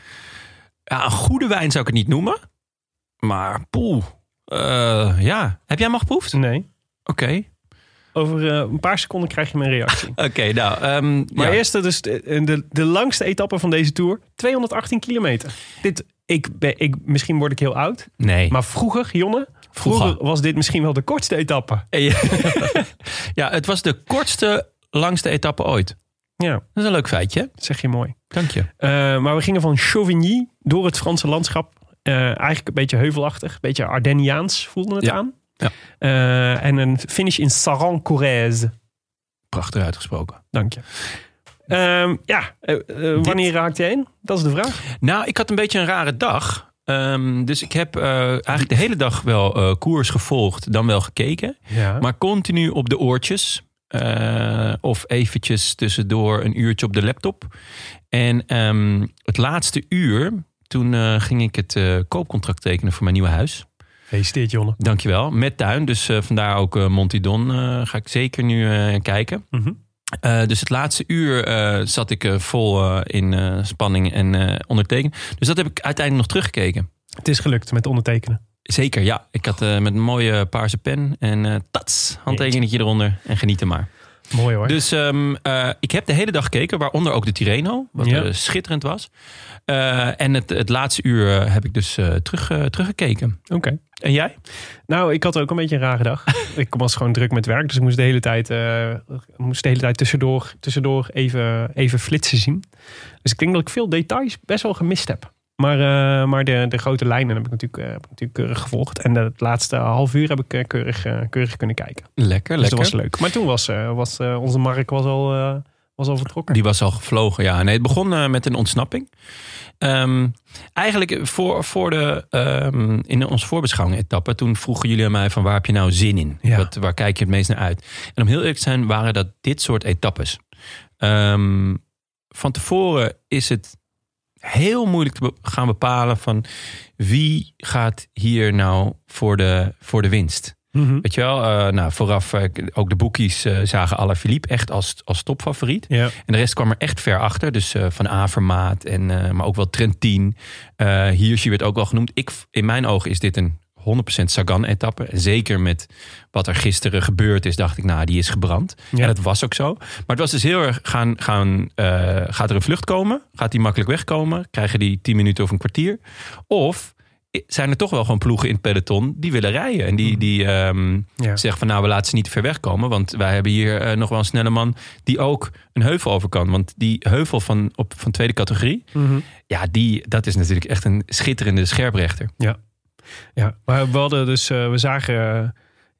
Ja, een goede wijn zou ik het niet noemen. Maar poeh. Eh, ja, heb jij hem al geproefd? Nee. Oké. Over eh, een paar seconden krijg je mijn reactie. Oké, nou. ehm, Maar ja. eerst dus de, de, de langste etappe van deze tour. 218 kilometer. Dit, ik ben, ik, misschien word ik heel oud. Nee. Maar vroeger, Jonne, vroeger, Vroeger. was dit misschien wel de kortste etappe. ja, het was de kortste, langste etappe ooit. Ja, Dat is een leuk feitje. dat zeg je mooi. Dank je. Eh, maar we gingen van Chauvigny door het Franse landschap. Eh, eigenlijk een beetje heuvelachtig, een beetje Ardenniaans voelde het Ja. aan. Ja. Eh, en een finish in Saran-Corrèze. Prachtig uitgesproken. Dank je. Ehm, ja, eh, eh, wanneer raakt je heen? Dat is de vraag. Nou, ik had een beetje een rare dag. Ehm, dus ik heb eh, eigenlijk de hele dag wel koers gevolgd, dan wel gekeken. Ja. Maar continu op de oortjes. Of eventjes tussendoor een uurtje op de laptop. En ehm, het laatste uur, toen ging ik het koopcontract tekenen voor mijn nieuwe huis. Gefeliciteerd, Jonne. Dankjewel. Met tuin. Dus vandaar ook Montidon ga ik zeker nu kijken. Mhm. Eh, dus het laatste uur eh, zat ik eh, vol in spanning en ondertekenen. Dus dat heb ik uiteindelijk nog teruggekeken. Het is gelukt met ondertekenen. Zeker, ja. Ik had met een mooie paarse pen en tats, handtekeningetje eronder en genieten maar. Mooi hoor. Dus ehm, eh, ik heb de hele dag gekeken, waaronder ook de Tirreno, wat Ja. eh, schitterend was. Eh, en het, het laatste uur heb ik dus eh, terug, teruggekeken. Oké. En jij? Nou, ik had ook een beetje een rare dag. ik was gewoon druk met werk, dus ik moest de hele tijd, eh, moest de hele tijd tussendoor, tussendoor even, even flitsen zien. Dus ik denk dat ik veel details best wel gemist heb. Maar, eh, maar de, de grote lijnen heb ik natuurlijk, eh, heb ik natuurlijk keurig gevolgd. En het laatste half uur heb ik eh, keurig, keurig kunnen kijken. Lekker, Dus lekker. dat was leuk. Maar toen was, was onze Mark was al, was al vertrokken. Die was al gevlogen, ja. Nee, het begon met een ontsnapping. Ehm, eigenlijk voor, voor de, ehm, in onze voorbeschouwing etappe, toen vroegen jullie aan mij van waar heb je nou zin in? Ja. Wat, waar kijk je het meest naar uit? En om heel eerlijk te zijn, waren dat dit soort etappes. Ehm, van tevoren is het heel moeilijk te gaan bepalen van wie gaat hier nou voor de, voor de winst. Mhm. Weet je wel, eh, nou, vooraf eh, ook de boekies eh, zagen Alaphilippe echt als, als topfavoriet. Ja. En de rest kwam er echt ver achter. Dus Van Avermaat, en, maar ook wel Trentin. Hirschi werd ook wel genoemd. Ik, in mijn ogen is dit een 100% Sagan-etappe. En Zeker met wat er gisteren gebeurd is, dacht ik, nou, die is gebrand. Ja. En dat was ook zo. Maar het was dus heel erg, gaan, gaan, eh, gaat er een vlucht komen? Gaat die makkelijk wegkomen? Krijgen die 10 minuten of een kwartier? Of zijn er toch wel gewoon ploegen in het peloton die willen rijden? En die, die ehm, Ja. zeggen van nou, we laten ze niet te ver wegkomen. Want wij hebben hier eh, nog wel een snelle man die ook een heuvel over kan. Want die heuvel van, op, van tweede categorie, Mhm. ja, die, dat is natuurlijk echt een schitterende scherprechter. Ja, maar we hadden dus, eh, we zagen, eh,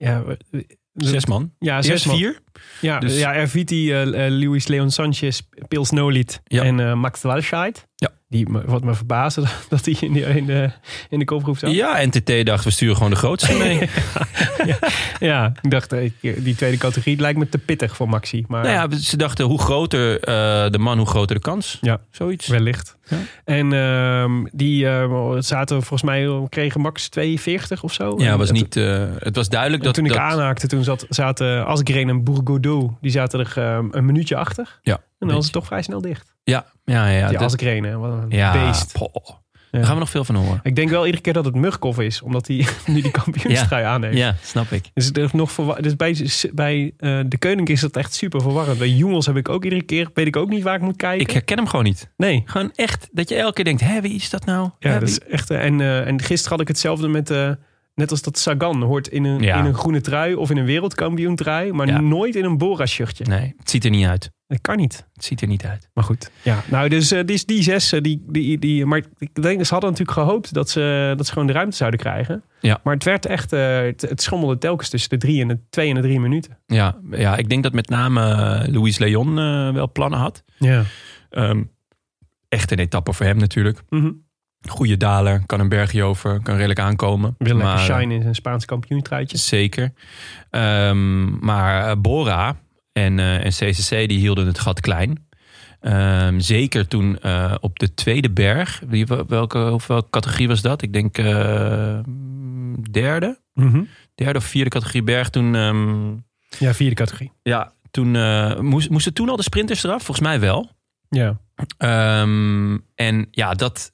ja, we- Zes man. ja, zes man. vier. Ja, Dus- ja Erviti, eh, Luis Leon Sanchez, Pils Noliet Ja. en eh, Max Walscheid. Ja. Die, me- wat me verbaasde dat hij in de, in de, in de kopgroep zat. Ja, NTT dacht, we sturen gewoon de grootste mee. Ja, ik dacht, eh, die tweede categorie lijkt me te pittig voor Maxi. Maar nou ja, ze dachten, hoe groter eh, de man, hoe groter de kans. Ja. Zoiets. wellicht. Ja. En ehm, die eh, zaten volgens mij, kregen Max 42 of zo. Ja, was niet, eh, het was duidelijk En dat... toen ik dat, aanhaakte, toen zat, zaten Asgreen en Bourgodeau, die zaten er ehm, een minuutje achter. Ja, En dan was het toch vrij snel dicht. Ja, ja, ja. die dat- Asgreen, hè, wat een ja, beest. poh. Ja. Daar gaan we nog veel van horen. Ik denk wel iedere keer dat het Mugkov is, omdat hij nu die kampioenstrui aan heeft. Ja, snap ik. Dus, er is nog dus bij, bij eh, de Koning is dat echt super verwarrend. Bij Jongens heb ik ook iedere keer, weet ik ook niet waar ik moet kijken. Ik herken hem gewoon niet. nee. Gewoon echt, dat je elke keer denkt, hé, wie is dat nou? Ja, dat is echt. eh, En, eh, en gisteren had ik hetzelfde met. eh, net als dat Sagan hoort in een, Ja. in een groene trui of in een wereldkampioen trui, maar nooit in een Bora-shirtje. Nee, het ziet er niet uit. Dat kan niet. Het ziet er niet uit. Maar goed. Ja, nou, dus eh, die, die zes, eh, die, die, die, maar ik denk, ze hadden natuurlijk gehoopt dat ze, dat ze gewoon de ruimte zouden krijgen. Ja. Maar het werd echt, eh, het, het schommelde telkens tussen de drie en de twee en de drie minuten. Ja, ja ik denk dat met name Luis Leon wel plannen had. Ja. Ehm, echt een etappe voor hem natuurlijk. Mhm. Goede daler, kan een bergje over, kan redelijk aankomen. Wil lekker shine in zijn Spaans kampioentruitje. Zeker. Ehm, maar Bora en, eh, en CCC die hielden het gat klein. Ehm, zeker toen eh, op de tweede berg, wie, welke, of welke categorie was dat? Ik denk eh, derde. Mhm. Derde of vierde categorie berg. Toen, ehm, Ja, vierde categorie. ja, toen moest, moesten toen al de sprinters eraf? Volgens mij wel. Ja. Ehm, en ja, dat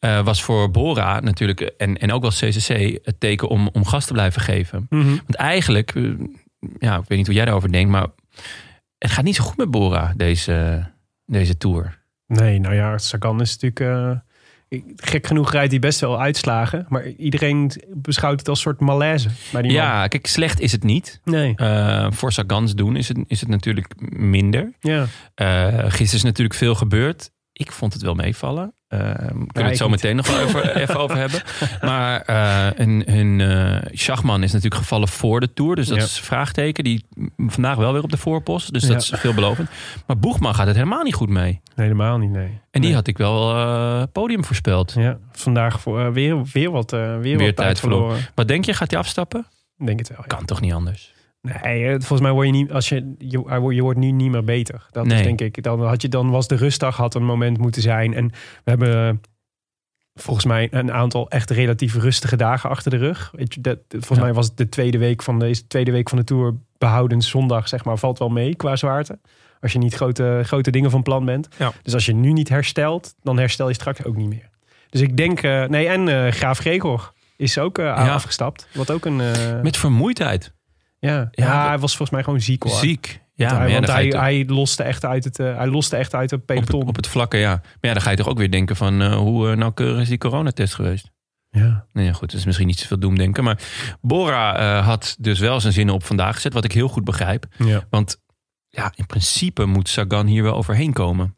was voor Bora natuurlijk en, en ook wel CCC het teken om, om gas te blijven geven. Mhm. Want eigenlijk, ja, ik weet niet hoe jij daarover denkt, maar het gaat niet zo goed met Bora deze, deze tour. Nee, nou ja, Sagan is natuurlijk... eh, gek genoeg rijdt hij best wel uitslagen. Maar iedereen beschouwt het als een soort malaise bij die man. Ja, kijk, slecht is het niet. Nee. Eh, voor Sagans doen is het, is het natuurlijk minder. Ja. Eh, gisteren is natuurlijk veel gebeurd. Ik vond het wel meevallen. We kunnen ik het zo meteen nog wel over, even over hebben. Maar eh hun, hun eh, Schachman is natuurlijk gevallen voor de Tour. Dus dat Ja. is een vraagteken. Die vandaag wel weer op de voorpost. Dus Ja. dat is veelbelovend. Maar Boegman gaat het helemaal niet goed mee. Nee, helemaal niet, nee. En die had ik wel podium voorspeld. Ja, vandaag voor, weer, weer wat, weer wat tijd, verloren. Wat denk je? Gaat hij afstappen? Denk het wel. ja. Kan toch niet anders? Nee, eh, volgens mij word je niet, als je, je, hij wordt- je wordt nu niet meer beter. Dat Nee. is denk ik. Dan, had je, dan was de rustdag had een moment moeten zijn. En we hebben eh, volgens mij een aantal echt relatief rustige dagen achter de rug. Weet je, dat, volgens Ja. mij was het de tweede week van deze tweede week van de tour behouden zondag, zeg maar, valt wel mee qua zwaarte. Als je niet grote, grote dingen van plan bent. Ja. Dus als je nu niet herstelt, dan herstel je straks ook niet meer. Dus ik denk, eh, nee, en eh, Graaf Gregor is ook eh, afgestapt. Wat ook een. eh, Met vermoeidheid. Ja, Ja, ja, hij was volgens mij gewoon ziek hoor. Ziek. Ja, Want hij, ja, want hij, hij, loste echt uit het, eh, hij loste echt uit het op, het, peloton. op het vlakke, ja. Maar ja, dan ga je toch ook weer denken van eh, hoe eh, nauwkeurig is die coronatest geweest? ja. Nee, ja, goed, dat is misschien niet zoveel doemdenken. Maar Bora had dus wel zijn zinnen op vandaag gezet, wat ik heel goed begrijp. Ja, Want ja, in principe moet Sagan hier wel overheen komen.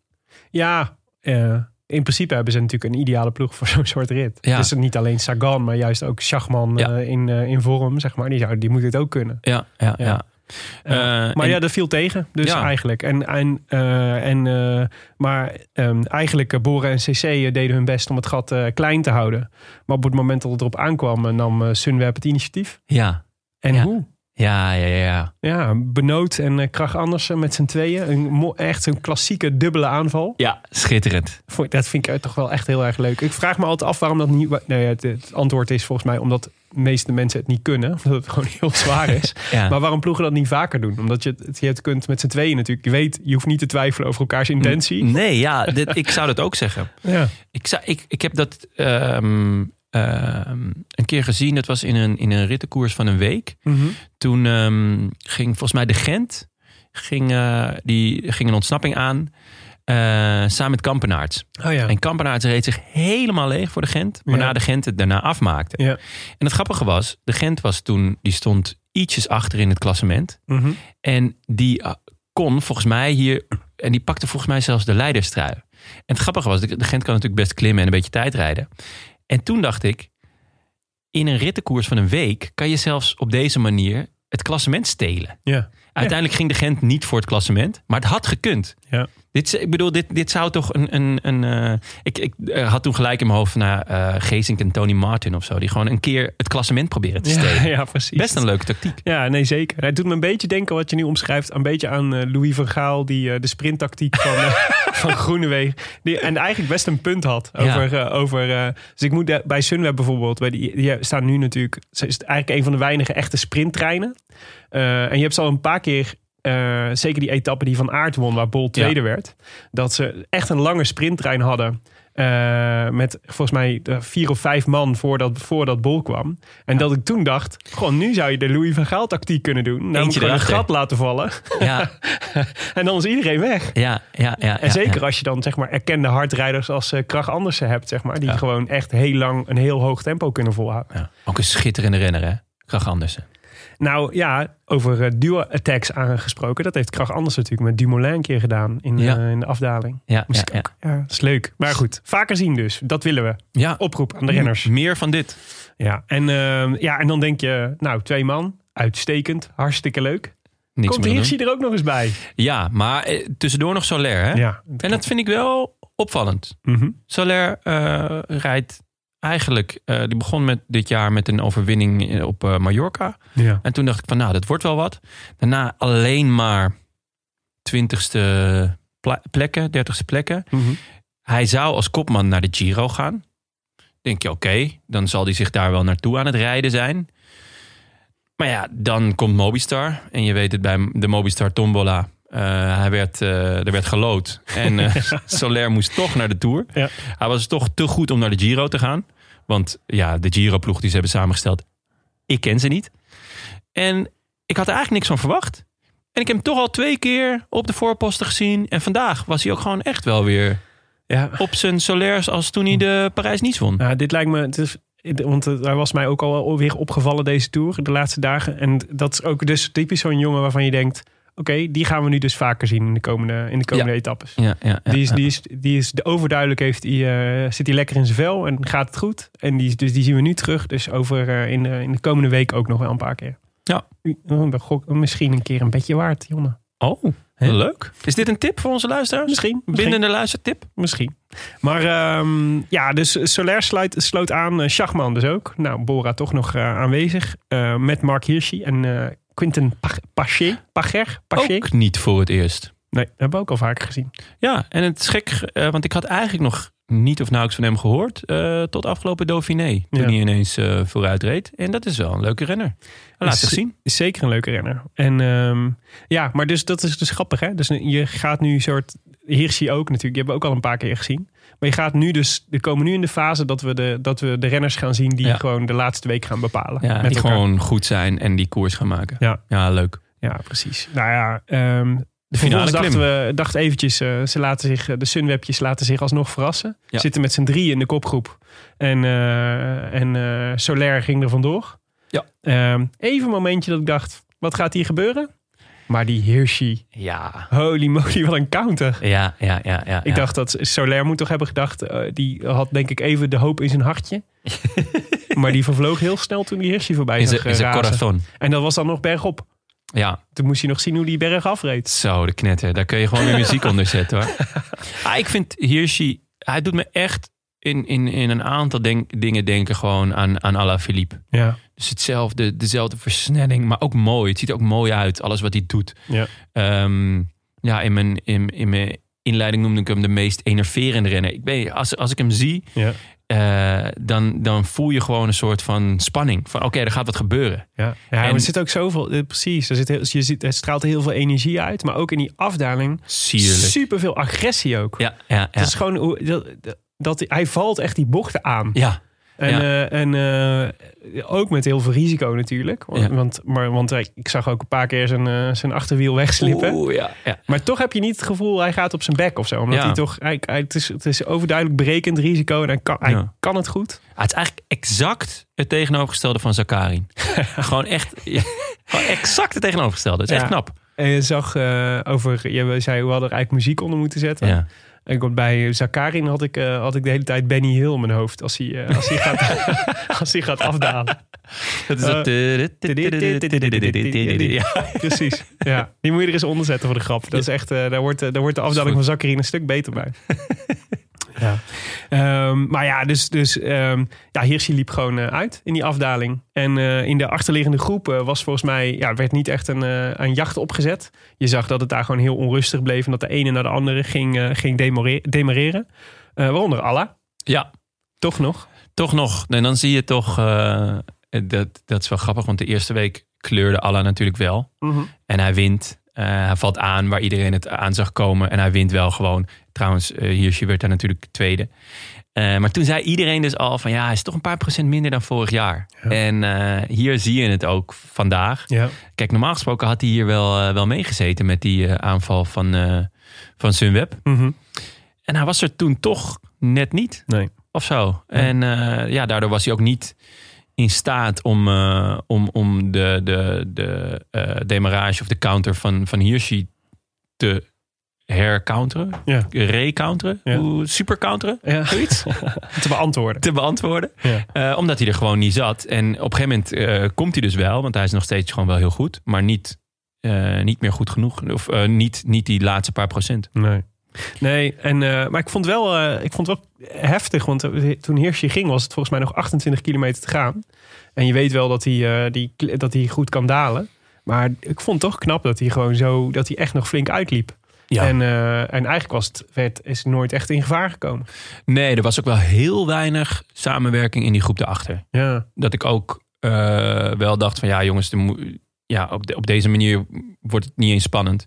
ja eh, in principe hebben ze natuurlijk een ideale ploeg voor zo'n soort rit. Ja. Dus niet alleen Sagan, maar juist ook Schachman Ja. eh, in, eh, in vorm, zeg maar. Die, zou, die moet het ook kunnen. Ja, ja, ja. Ja. Eh, maar en- ja, dat viel tegen, dus eigenlijk. En, en, en, maar ehm, eigenlijk, Bora en CC deden hun best om het gat klein te houden. Maar op het moment dat het erop aankwam, nam Sunweb het initiatief. ja, En hoe? Ja, ja, ja, ja. Ja, Benoot en eh, Krach Andersen met z'n tweeën. Een, echt een klassieke dubbele aanval. Ja, schitterend. Dat vind ik eh, toch wel echt heel erg leuk. Ik vraag me altijd af waarom dat niet... wa- Nee, het, het antwoord is volgens mij omdat de meeste mensen het niet kunnen. Omdat het gewoon heel zwaar is. Ja. Maar waarom ploegen dat niet vaker doen? Omdat je het, je het kunt met z'n tweeën natuurlijk. Je weet, je hoeft niet te twijfelen over elkaars intentie. Nee, ja, dit, ik zou dat ook zeggen. Ja. Ik, zou, ik, ik heb dat ehm, een keer gezien. Dat was in een, in een rittenkoers van een week. Mhm. Toen ehm, ging volgens mij de Gent ging, eh, die, ging een ontsnapping aan. eh, samen met Kampenaerts. Oh ja. En Kampenaerts reed zich helemaal leeg voor de Gent. Waarna Ja. de Gent het daarna afmaakte. Ja. En het grappige was, de Gent was toen, die stond ietsjes achter in het klassement. Mhm. En die uh, kon volgens mij hier, en die pakte volgens mij zelfs de leiderstrui. En het grappige was, de Gent kan natuurlijk best klimmen en een beetje tijd rijden. En toen dacht ik, in een rittenkoers van een week kan je zelfs op deze manier het klassement stelen. Ja. Uiteindelijk ging de Gent niet voor het klassement, maar het had gekund. Ja. Dit, ik bedoel, dit, dit zou toch een. een, een eh, ik, ik eh, had toen gelijk in mijn hoofd naar eh Geesink en Tony Martin of zo. Die gewoon een keer het klassement proberen te stelen. Ja, ja, precies. Best een leuke tactiek. Ja, nee, zeker. Het doet me een beetje denken wat je nu omschrijft. Een beetje aan Louis van Gaal, die de sprinttactiek van, van Groenewegen. Die, en eigenlijk best een punt had. Over, over, dus ik moet de- bij Sunweb bijvoorbeeld, bij die, die staan nu natuurlijk. Ze is eigenlijk een van de weinige echte sprinttreinen. En je hebt ze al een paar keer. Eh, zeker die etappe die van Aert won, waar Bol tweede werd. Dat ze echt een lange sprinttrein hadden. eh, met volgens mij eh, vier of vijf man voordat, voordat Bol kwam. En dat ik toen dacht, gewoon nu zou je de Louis van Gaal tactiek kunnen doen. Namelijk Eentje gewoon een gat laten vallen. Ja, en dan is iedereen weg. ja, ja. ja En ja, zeker ja. als je dan zeg maar erkende hardrijders als Krach Andersen hebt, zeg maar. Die gewoon echt heel lang een heel hoog tempo kunnen volhouden. Ja, Ook een schitterende renner, hè? Krach Andersen. Nou ja, over eh, duo-attacks aangesproken. Dat heeft Krach Andersen natuurlijk met Dumoulin een keer gedaan in, Ja. eh, in de afdaling. Ja, Moest ja, is leuk. Maar goed, vaker zien dus. Dat willen we. ja. Oproep aan de renners. Meer van dit. Ja, en, eh, ja, en dan denk je, nou, twee man. Uitstekend. Hartstikke leuk. Niks Komt Hirschi er ook nog eens bij? Ja, maar eh, tussendoor nog Soler, hè? Ja. En dat vind ik wel opvallend. Soler eh, rijdt eigenlijk... eh, die begon met dit jaar met een overwinning eh, op eh, Mallorca. ja. En toen dacht ik van, nou, dat wordt wel wat. Daarna alleen maar twintigste plekken, dertigste plekken. Mhm. Hij zou als kopman naar de Giro gaan. Denk je, oké, dan zal hij zich daar wel naartoe aan het rijden zijn. Maar ja, dan komt Mobistar. En je weet het bij de Mobistar Tombola. Eh, hij werd, eh, er werd gelood. En eh, Soler moest toch naar de Tour. Ja. Hij was toch te goed om naar de Giro te gaan. Want ja, de Giro-ploeg die ze hebben samengesteld... ik ken ze niet. En ik had er eigenlijk niks van verwacht. En ik heb hem toch al twee keer op de voorposten gezien. En vandaag was hij ook gewoon echt wel weer Ja. op zijn solairs als toen hij de Parijs-Nice won. Ja, dit lijkt me. Het is, want hij was mij ook al weer opgevallen deze tour de laatste dagen. En dat is ook dus typisch zo'n jongen waarvan je denkt: oké, die gaan we nu dus vaker zien in de komende, in de komende Ja. etappes. Ja, ja, ja, Die is, die, is, die is de overduidelijk heeft hij, eh, zit hij lekker in zijn vel en gaat het goed. En die, is- dus die zien we nu terug. Dus over eh, in, de, in de komende week ook nog wel een paar keer. Ja. Oh, Misschien een keer een beetje waard, Jonne. Oh, Hè? leuk. Is dit een tip voor onze luisteraars? Misschien. misschien. Bindende luistertip? Misschien. Maar ehm, ja, dus Soler sluit, sloot aan. eh, Schachman dus ook. Nou, Bora toch nog aanwezig. met Mark Hirschi en Quinten Pach- Paché. Pacher? Paché? Ook niet voor het eerst. Nee, dat hebben we ook al vaker gezien. Ja, en het is gek, eh, want ik had eigenlijk nog niet of nauwelijks van hem gehoord. eh, tot afgelopen Dauphiné. Toen Ja. hij ineens eh vooruit reed. En dat is wel een leuke renner. Laat zich zien. Is zeker een leuke renner. En ehm, ja, maar dus dat is dus grappig hè. Dus je gaat nu soort... Hirschi ook natuurlijk. Die hebben we ook al een paar keer gezien. Maar je gaat nu dus... We komen nu in de fase dat we de, dat we de renners gaan zien... die Ja. gewoon de laatste week gaan bepalen. Ja, met die elkaar. gewoon goed zijn en die koers gaan maken. Ja. ja leuk. Ja, precies. Nou ja, ehm De finale dachten we dacht eventjes, eh, ze laten zich, de Sunwebjes laten zich alsnog verrassen. Ja. Zitten met z'n drie in de kopgroep. En, eh en eh Soler ging er vandoor. Ja. Ehm, even een momentje dat ik dacht, wat gaat hier gebeuren? Maar die Hirschi, Ja, holy moly, wat een counter. ja, ja, ja. ja Ik dacht dat Soler moet toch hebben gedacht, eh, die had denk ik even de hoop in zijn hartje. maar die vervloog heel snel toen die Hirschi voorbij zijn in zijn eh, corazon. En dat was dan nog bergop. Ja, Toen moest je nog zien hoe die berg afreed. Zo, de knetter. Daar kun je gewoon weer muziek onder zetten hoor. Ah, ik vind Hirschi, hij doet me echt in, in, in een aantal denk- dingen denken gewoon aan, aan Ala Philippe. Ja. Dus hetzelfde, dezelfde versnelling, maar ook mooi. Het ziet er ook mooi uit, alles wat hij doet. Ja. Ehm, ja, in mijn, in, in mijn inleiding noemde ik hem de meest enerverende renner. Ik weet, als, als ik hem zie, Ja. eh, dan, dan voel je gewoon een soort van spanning. Van oké, er gaat wat gebeuren. Ja, ja maar En- er zit ook zoveel, eh, precies. Er zit heel, je ziet, er straalt heel veel energie uit, maar ook in die afdaling Sierlijk. super veel agressie ook. Ja, ja, ja. Het is gewoon hoe- dat, dat, hij valt echt die bochten aan. ja. En, Ja. eh, en eh, ook met heel veel risico natuurlijk. Want, Ja. want, maar, want hij- ik zag ook een paar keer zijn, eh, zijn achterwiel wegslippen. Oeh, ja, ja. Maar toch heb je niet het gevoel, hij gaat op zijn bek of zo. Omdat hij toch, hij, hij- het, is, het is overduidelijk berekend risico en hij kan, hij kan het goed. Ah, het is eigenlijk exact het tegenovergestelde van Zakarin. gewoon echt gewoon exact het tegenovergestelde. Het is echt knap. En je zag eh, over, je zei, we hadden er eigenlijk muziek onder moeten zetten. En ik, bij Zakarin had ik, eh, had ik de hele tijd Benny Hill in mijn hoofd. Als hij, eh, als hij, gaat, als hij gaat afdalen. Dat is dat... Ja. Precies. Ja. Die moet je er eens onder zetten voor de grap. Dat is echt, eh, daar, wordt, eh, daar wordt de afdaling van Zakarin een stuk beter bij. Ja. Ehm, maar ja, dus, dus ehm, ja, Hirschi liep gewoon eh, uit in die afdaling. En eh, in de achterliggende groep eh, was volgens mij, ja, werd niet echt een, een jacht opgezet. Je zag dat het daar gewoon heel onrustig bleef en dat de ene naar de andere ging, ging demareren. Waaronder Allah, ja, toch nog. toch nog. En dan zie je toch... dat, dat is wel grappig, want de eerste week kleurde Allah natuurlijk wel. En hij wint. Eh, hij valt aan waar iedereen het aan zag komen. En hij wint wel gewoon. Trouwens, uh, Hirschi werd daar natuurlijk tweede. Uh, maar toen zei iedereen dus al van ja, hij is toch een paar procent minder dan vorig jaar. Ja. En uh, hier zie je het ook vandaag. Ja. Kijk, normaal gesproken had hij hier wel, wel meegezeten met die aanval van, van Sunweb. Mm -hmm. En hij was er toen toch net niet. Nee. Of zo. En ja, daardoor was hij ook niet in staat om, uh, om, om de, de, de uh, demarrage of de counter van, van Hirschi te hercounteren. Ja. Recounteren. Ja. Supercounteren. Ja. Zoiets. te beantwoorden. te beantwoorden. Ja. Uh, omdat hij er gewoon niet zat. En op een gegeven moment komt hij dus wel. Want hij is nog steeds gewoon wel heel goed. Maar niet, niet meer goed genoeg. Of niet, niet die laatste paar procent. Nee. Nee, en, uh, maar ik vond, wel, uh, ik vond het wel heftig. Want uh, toen Hirschi ging was het volgens mij nog 28 kilometer te gaan. En je weet wel dat hij, die, dat hij goed kan dalen. Maar ik vond het toch knap dat hij gewoon zo... dat hij echt nog flink uitliep. Ja. En, en eigenlijk was het, werd, is nooit echt in gevaar gekomen. Nee, er was ook wel heel weinig samenwerking in die groep daarachter. Ja. Dat ik ook wel dacht van ja jongens... De, ja, op, de, op deze manier wordt het niet eens spannend.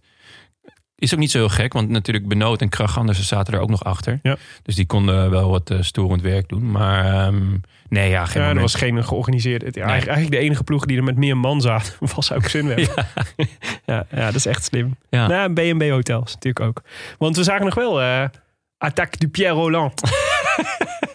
Is ook niet zo heel gek, want natuurlijk Benoot en Kraganders zaten er ook nog achter. Ja. Dus die konden wel wat uh, storend werk doen. Maar um, nee, ja, geen ja, er was geen georganiseerde... Nee. Eigenlijk de enige ploeg die er met meer man zat, was ook Sunweb. ja. ja, ja, dat is echt slim. Ja. Nou, B&B hotels natuurlijk ook. Want we zagen nog wel uh, Attaque du Pierre Roland.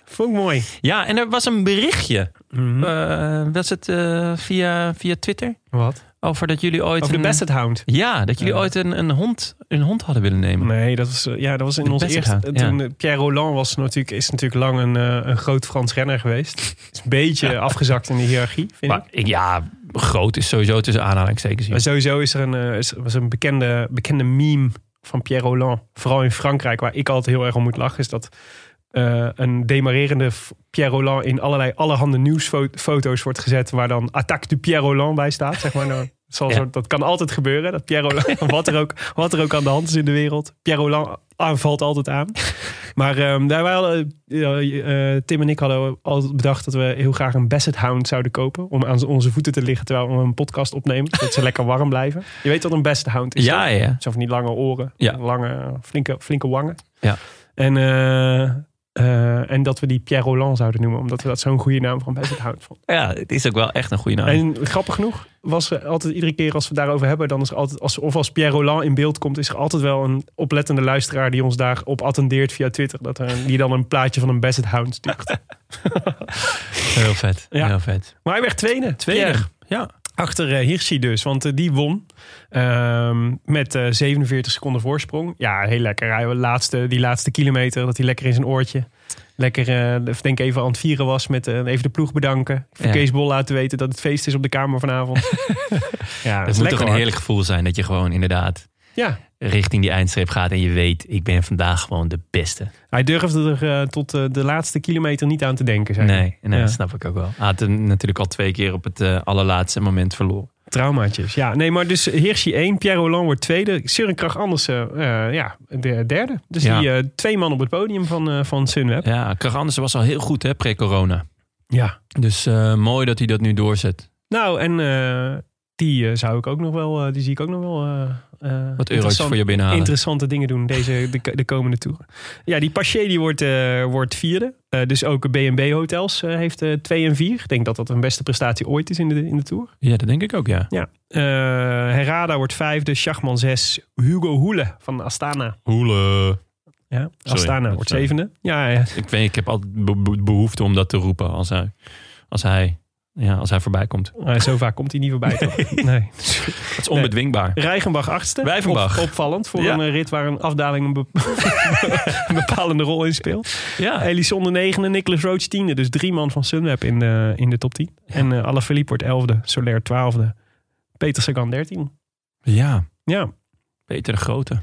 Vond ik mooi. Ja, en er was een berichtje. Mhm. Mm -hmm. uh, was het uh, via, via Twitter? Wat? Over dat jullie ooit. Over de een, Basset Hound. Ja, dat jullie ooit een, een, hond, een hond hadden willen nemen. Nee, dat was, ja, dat was in ons eerste. Hound, toen, ja. Pierre Roland was natuurlijk, is natuurlijk lang een, uh, een groot Frans renner geweest. Is een beetje afgezakt in de hiërarchie, vind maar, ik. Ja, groot is sowieso tussen aanhalingstekens. Maar sowieso is er een, is, was een bekende, bekende meme van Pierre Roland. Vooral in Frankrijk, waar ik altijd heel erg om moet lachen, is dat. Uh, een demarerende Pierre Roland in allerlei allerhande nieuwsfoto's wordt gezet waar dan Attaque du Pierre Roland bij staat. Zeg maar. Nou, ja. dat kan altijd gebeuren. Dat Pierre Roland, wat, er ook, wat er ook aan de hand is in de wereld. Pierre Roland aanvalt altijd aan. Maar um, daar uh, uh, Tim en ik hadden altijd bedacht dat we heel graag een Basset Hound zouden kopen. Om aan onze voeten te liggen terwijl we een podcast opnemen. Dat ze lekker warm blijven. Je weet wat een Basset Hound is? Ja, ja. Zo van die lange oren. Ja. Lange, flinke, flinke wangen. Ja. En Eh, en dat we die Pierre Roland zouden noemen. Omdat we dat zo'n goede naam van Basset Hound vonden. Ja, het is ook wel echt een goede naam. En grappig genoeg was er altijd iedere keer als we daarover hebben, dan is er altijd, als, of als Pierre Roland in beeld komt, is er altijd wel een oplettende luisteraar die ons daarop attendeert via Twitter. Dat er, die dan een plaatje van een Basset Hound stuurt. Heel vet. Ja. Heel vet. maar hij werd tweede. Tweede. Ja. Achter eh, Hirschi dus, want eh, die won ehm, met eh, 47 seconden voorsprong. Ja, heel lekker. Hij, laatste, die laatste kilometer, dat hij lekker in zijn oortje. Lekker, eh denk even aan het vieren was met eh, even de ploeg bedanken. Voor Ja. Kees Bol laten weten dat het feest is op de kamer vanavond. ja, Het moet toch een heerlijk gevoel zijn dat je gewoon inderdaad Ja, richting die eindstreep gaat en je weet, ik ben vandaag gewoon de beste. hij durfde er eh, tot eh, de laatste kilometer niet aan te denken. Hij. Nee, nee Ja. dat snap ik ook wel. Hij had hem natuurlijk al twee keer op het eh, allerlaatste moment verloren. Traumaatjes. Ja, nee, maar dus Hirschi 1, Pierre Roland wordt tweede. Søren Kragh Andersen, ja, de derde. Dus Ja. die twee man op het podium van, van Sunweb. Ja, Krach Andersen was al heel goed hè, pre-corona. Ja. Dus mooi dat hij dat nu doorzet. Nou, en die zou ik ook nog wel, die zie ik ook nog wel. Eh, Wat interessant- voor je binnenhalen. Interessante dingen doen deze, de, de komende tour. Ja, die Paché die wordt, eh, wordt vierde. Eh, dus ook B&B Hotels heeft eh, twee en vier. Ik denk dat dat een beste prestatie ooit is in de, in de Tour. Ja, dat denk ik ook, ja. Ja. Eh, Herrada wordt vijfde. Schachman zes. Hugo Hoele van Astana. Hoele. Ja, Sorry, Astana wordt zevende. Ja, ja. Ik weet, ik heb altijd be- be- behoefte om dat te roepen als hij, als hij, ja, als hij voorbij komt. Zo vaak komt hij niet voorbij. toch? Nee. Dat is onbedwingbaar. Rijgenbach achtste. Wijvenbach. Op- opvallend voor Ja. een eh, rit waar een afdaling een, be- een bepalende rol in speelt. Ja, Elisonde negende, Nicholas Roach tiende. Dus drie man van Sunweb in de, in de top 10. En eh Alaphilippe wordt elfde, Soler twaalfde. Peter Sagan dertien. ja. Ja. Peter de Grote.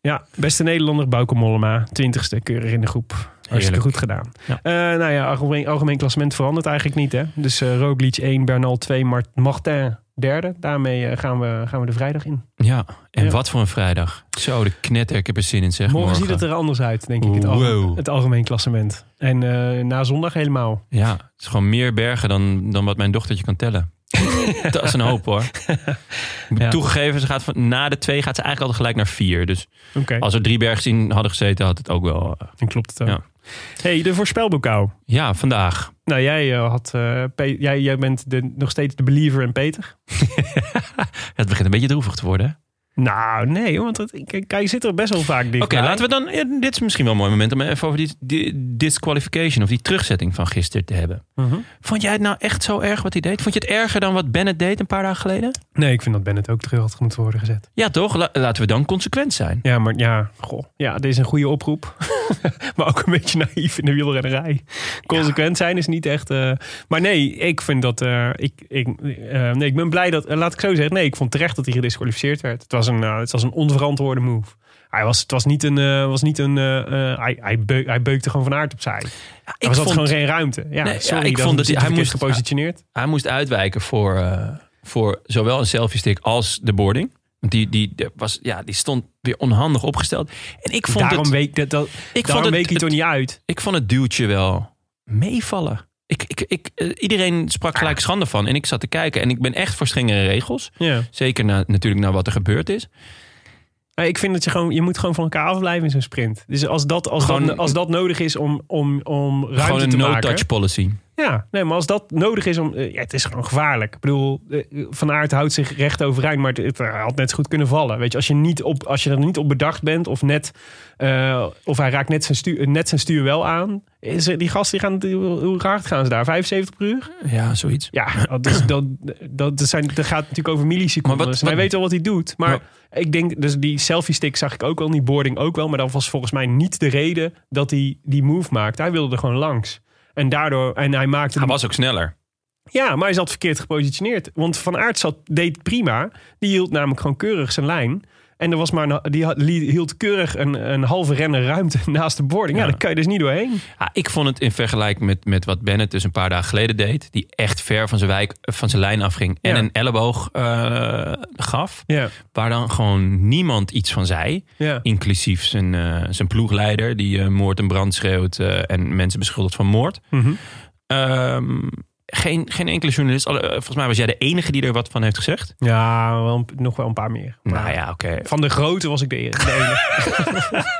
ja, beste Nederlander Bauke Mollema. Twintigste, keurig in de groep. Hartstikke goed gedaan. Ja. Eh, nou ja, algemeen, algemeen klassement verandert eigenlijk niet. Hè? Dus eh Roglic 1, Bernal 2, Mart Martin derde. Daarmee eh, gaan, we, gaan we de vrijdag in. Ja, en Ja. wat voor een vrijdag. Zo, de knetter, ik heb er zin in zeg. Morgen, ziet het er anders uit, denk ik, het, al- Wow. het algemeen klassement. En na zondag helemaal. Ja, het is gewoon meer bergen dan, dan wat mijn dochtertje kan tellen. dat is een hoop hoor. Ja. Toegegeven, ze gaat van, na de twee gaat ze eigenlijk altijd gelijk naar vier. Dus als er drie bergen in hadden gezeten, had het ook wel... eh, dan klopt het ook. Ja. Hey, de voorspelbokaal. ja, vandaag. Nou, jij, eh, had, eh, jij, jij bent de, nog steeds de believer in Peter. Het begint een beetje droevig te worden. Nou, nee, want het, kijk, hij zit er best wel vaak dicht Oké, laten we dan... ja, dit is misschien wel een mooi moment om even over die, die disqualification... of die terugzetting van gisteren te hebben. Mhm. Vond jij het nou echt zo erg wat hij deed? Vond je het erger dan wat Bennett deed een paar dagen geleden? Nee, ik vind dat Bennett ook terug had moeten worden gezet. Ja, toch? La- laten we dan consequent zijn. Ja, maar ja, goh. Ja, dit is een goede oproep. maar ook een beetje naïef in de wielrennerij. Consequent zijn is niet echt... eh, maar nee, ik vind dat... eh, ik, ik, eh, nee, ik ben blij dat... laat ik zo zeggen. Nee, ik vond terecht dat hij gedisqualificeerd werd. Het was een, eh, het was een onverantwoorde move. Hij was, het was niet een... eh, was niet een eh, hij, hij, beuk- hij beukte gewoon van aard opzij. Ja, Er was altijd gewoon geen ruimte. Ja, Nee, ja, sorry, ik vond dat hij- moest- gepositioneerd. Hij moest uitwijken voor, eh, voor zowel een selfie stick als de boarding. Want die, die, die was, ja, die stond weer onhandig opgesteld. En ik vond Daarom het, week, dat, dat, ik vond daarom het, week hij het- toch niet uit. ik vond het duwtje wel meevallen. Ik, ik, ik, eh, iedereen sprak gelijk schande van. En ik zat te kijken. En ik ben echt voor strengere regels. Ja. Zeker na, natuurlijk naar wat er gebeurd is. Ja, Ik vind dat je gewoon, je moet gewoon van elkaar afblijven in zo'n sprint. Dus als dat, als Gewoon- dat, als dat nodig is om, om, om ruimte Gewoon te een maken. no-touch policy. Ja, nee, maar als dat nodig is om. eh, Ja, het is gewoon gevaarlijk. Ik bedoel, eh, Van Aert houdt zich recht overeind, maar het, het had net zo goed kunnen vallen. Weet je, als je, niet op, als je er niet op bedacht bent, of net. eh, of hij raakt net zijn, stuur, net zijn stuur wel aan. Is, er- die gasten die gaan. Hoe hard gaan ze daar? 75 per uur? Ja, zoiets. Ja, dat, is, dat, dat, dat, zijn, dat gaat natuurlijk over milliseconden. Maar wat- Dus hij wat- weet wel wat hij doet. Maar Maar- ik denk, dus die selfie stick zag ik ook wel, die boarding ook wel. Maar dat was volgens mij niet de reden dat hij die move maakte. Hij wilde er gewoon langs. En daardoor, en hij maakte... Hij was ook sneller. Ja, maar hij zat verkeerd gepositioneerd. Want Van Aert zat, deed prima. Die hield namelijk gewoon keurig zijn lijn. En er was maar een, die had- hield keurig een, een halve rennen ruimte naast de boarding. Ja, Ja. daar kan je dus niet doorheen. Ja, ik vond het in vergelijking met, met wat Bennett dus een paar dagen geleden deed. Die echt ver van zijn, wijk, van zijn lijn afging. En Ja. een elleboog eh, gaf. Waar dan gewoon niemand iets van zei. Inclusief zijn, eh, zijn ploegleider. Die eh, moord en brand schreeuwt. en mensen beschuldigt van moord. Ehm, geen, geen enkele journalist. eh, volgens mij was jij de enige die er wat van heeft gezegd. Ja, wel, nog wel een paar meer. Maar Nou ja, oké. Van de grote was ik de, e- enige.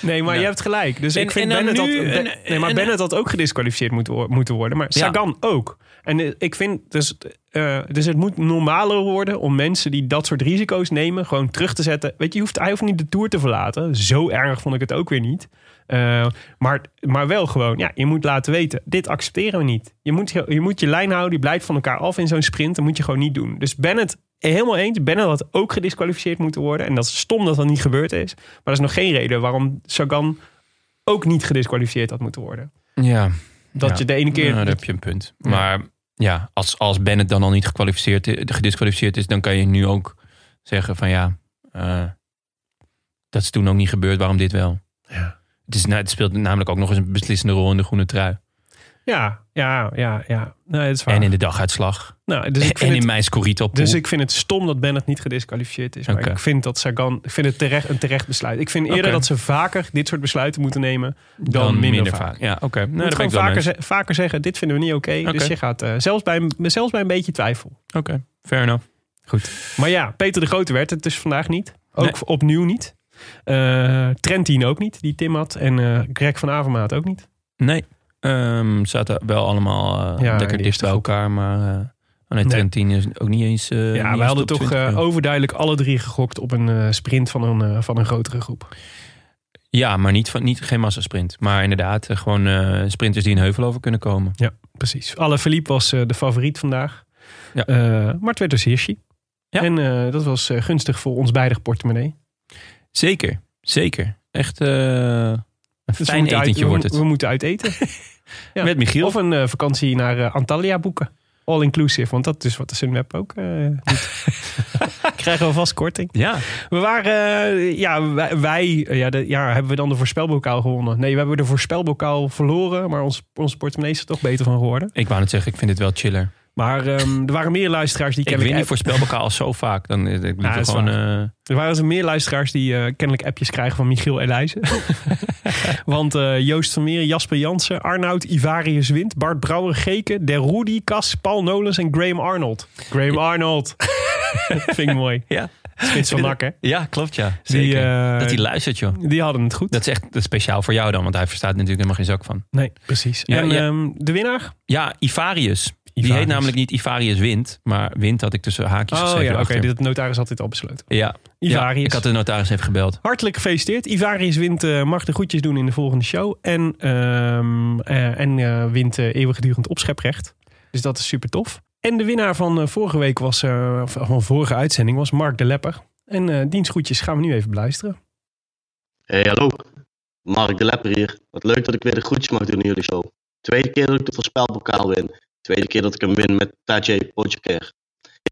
Nee, maar Ja. je hebt gelijk. Dus En- ik vind Bennett, Ben- nee, maar Bennett had ook gedisqualificeerd moeten, wo- moeten worden. Maar Ja. Sagan ook. En eh, ik vind dus, eh, dus het moet normaler worden om mensen die dat soort risico's nemen, gewoon terug te zetten. Weet je, je hoeft, hij hoeft niet de tour te verlaten. Zo erg vond ik het ook weer niet. Eh, maar, maar wel gewoon, ja, je moet laten weten, dit accepteren we niet. Je moet je, je, moet je lijn houden, je blijft van elkaar af in zo'n sprint. Dat moet je gewoon niet doen. Dus Bennett, helemaal eens, Bennett had ook gedisqualificeerd moeten worden. En dat is stom dat dat niet gebeurd is. Maar dat is nog geen reden waarom Sagan ook niet gedisqualificeerd had moeten worden. Ja, Dat Ja. je de ene keer... Ja, daar heb je een punt. Maar ja, als, als Bennett dan al niet gekwalificeerd, gedisqualificeerd is, dan kan je nu ook zeggen van ja, eh, dat is toen ook niet gebeurd, waarom dit wel? Ja. Het, is, nou, het speelt namelijk ook nog eens een beslissende rol in de groene trui. Ja, ja, ja, ja. Nee, dat is waar. En in de daguitslag. nou, dus ik en in het, mijn Scorito dus ik vind het stom dat Bennett niet gedisqualificeerd is. Maar ik vind dat Sagan... Ik vind het terecht, een terecht besluit. Ik vind eerder dat ze vaker dit soort besluiten moeten nemen dan, minder, vaak. Ja, oké. Je Nou, gewoon vaker, ze- vaker zeggen, dit vinden we niet oké. Dus je gaat eh, zelfs, bij, zelfs bij een beetje twijfel. Oké, fair enough. Maar ja, Peter de Grote werd het dus vandaag niet. Ook Nee. opnieuw niet. Eh Trentin ook niet, die Tim had. En eh Greg van Avermaat ook niet. Nee, ehm zaten wel allemaal eh, Ja, lekker dicht bij elkaar, maar uh, oh nee, Nee. Trentin is ook niet eens. niet ja, eens we hadden toch 20. overduidelijk alle drie gegokt op een sprint van een, van een grotere groep. Ja, maar niet, van, niet geen massasprint. Maar inderdaad, gewoon sprinters die een heuvel over kunnen komen. Ja, precies. Alle Philippe was de favoriet vandaag. Ja. Maar het werd dus Hirschi. Ja. En dat was gunstig voor ons beide portemonnee. Zeker, zeker. Echt eh, een Dus fijn uit- etentje we, wordt het. We moeten uit eten. Ja. Met Michiel. Of een eh, vakantie naar eh, Antalya boeken. All inclusive, want dat is wat de Sunweb ook doet. Krijgen we vast korting. Ja, We waren, ja, wij, wij, ja, de, ja, hebben we dan de voorspelbokaal gewonnen? Nee, we hebben de voorspelbokaal verloren, maar ons, ons portemonnee is er toch beter van geworden. ik wou net zeggen, ik vind het wel chiller. Maar ehm, er waren meer luisteraars die Ik win kennelijk... die voorspelbokaal al zo vaak. Dan ik Ja, gewoon. eh, Er waren dus meer luisteraars die eh, kennelijk appjes krijgen van Michiel Elijzen. Want eh, Joost van Meer, Jasper Jansen, Arnoud, Ivarius Wind, Bart Brouwer, Geke, Der Rudy, Cas, Paul Nolens en Graham Arnold. Graham Arnold. Vind ik mooi. ja. Spits van Nak, hè? ja, klopt ja. Die, Zeker. dat hij luistert, joh. Die hadden het goed. Dat is echt dat is speciaal voor jou dan, want hij verstaat er natuurlijk helemaal geen zak van. Nee, precies. Ja, en ja. ehm, de winnaar? Ja, Ivarius. Die heet namelijk niet Ivarius Wind, maar Wind had ik tussen haakjes Oh geschreven. ja, oké. achter. De notaris had dit al besloten. Ja, Ivarius. Ja, ik had de notaris even gebeld. Hartelijk gefeliciteerd. Ivarius wint, eh, mag de groetjes doen in de volgende show. En, ehm, eh, en eh, wint eh, eeuwigdurend opscheprecht. Dus dat is super tof. En de winnaar van vorige week was, eh, of van vorige uitzending was Mark de Lepper. En eh diens groetjes gaan we nu even beluisteren. Hey, hallo. Mark de Lepper hier. Wat leuk dat ik weer de groetjes mag doen in jullie show. Tweede keer dat ik de voorspelbokaal win. Tweede keer dat ik hem win met Tajay Pogacar.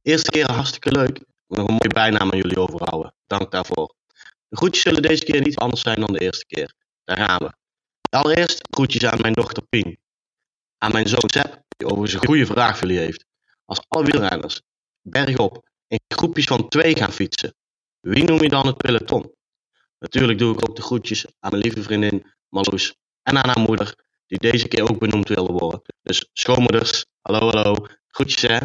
Eerste keer hartstikke leuk. Nog een mooie bijnaam aan jullie overhouden. Dank daarvoor. De groetjes zullen deze keer niet anders zijn dan de eerste keer. Daar gaan we. Allereerst groetjes aan mijn dochter Pien. Aan mijn zoon Sepp, die overigens een goede vraag voor jullie heeft. Als alle wielrenners bergop in groepjes van twee gaan fietsen, wie noem je dan het peloton? Natuurlijk doe ik ook de groetjes aan mijn lieve vriendin Marloes en aan haar moeder, die deze keer ook benoemd wilde worden. Dus schoonmoeders, hallo hallo, groetjes hè.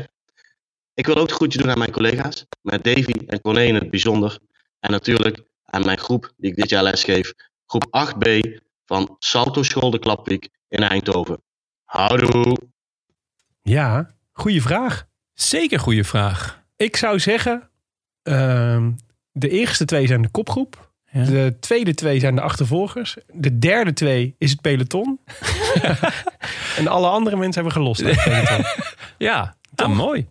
Ik wil ook groetjes doen aan mijn collega's, met Davy en Corné in het bijzonder. En natuurlijk aan mijn groep die ik dit jaar lesgeef, groep 8b van Salto School de Klapwiek in Eindhoven. Houdoe! Ja, goede vraag. Zeker goede vraag. Ik zou zeggen, ehm, de eerste twee zijn de kopgroep. Ja. De tweede twee zijn de achtervolgers. De derde twee is het peloton. en alle andere mensen hebben gelost. uit het peloton. Ja, ah, mooi.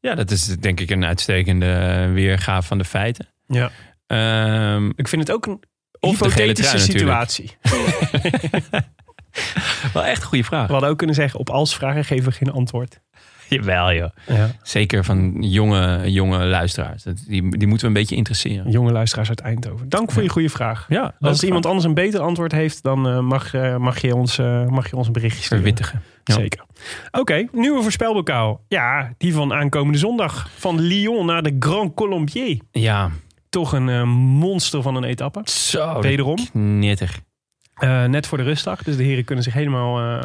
Ja, dat is denk ik een uitstekende weergave van de feiten. Ja. Ehm, Ik vind het ook een hypothetische situatie. wel echt een goede vraag. We hadden ook kunnen zeggen, op als vragen geven we geen antwoord. Jawel joh. Ja. Zeker van jonge, jonge luisteraars. Dat- Die, die moeten we een beetje interesseren. Jonge luisteraars uit Eindhoven. Dank voor je goede vraag. Ja, Als iemand anders een beter antwoord heeft, dan eh, mag, eh, mag, je ons, eh, mag je ons een berichtje sturen. verwittigen. Ja. Zeker. Oké, nieuwe voorspelbokaal. Ja, die van aankomende zondag. Van Lyon naar de Grand Colombier. Ja, Toch een monster van een etappe. zo. Wederom. Eh, net voor de rustdag. Dus de heren kunnen zich helemaal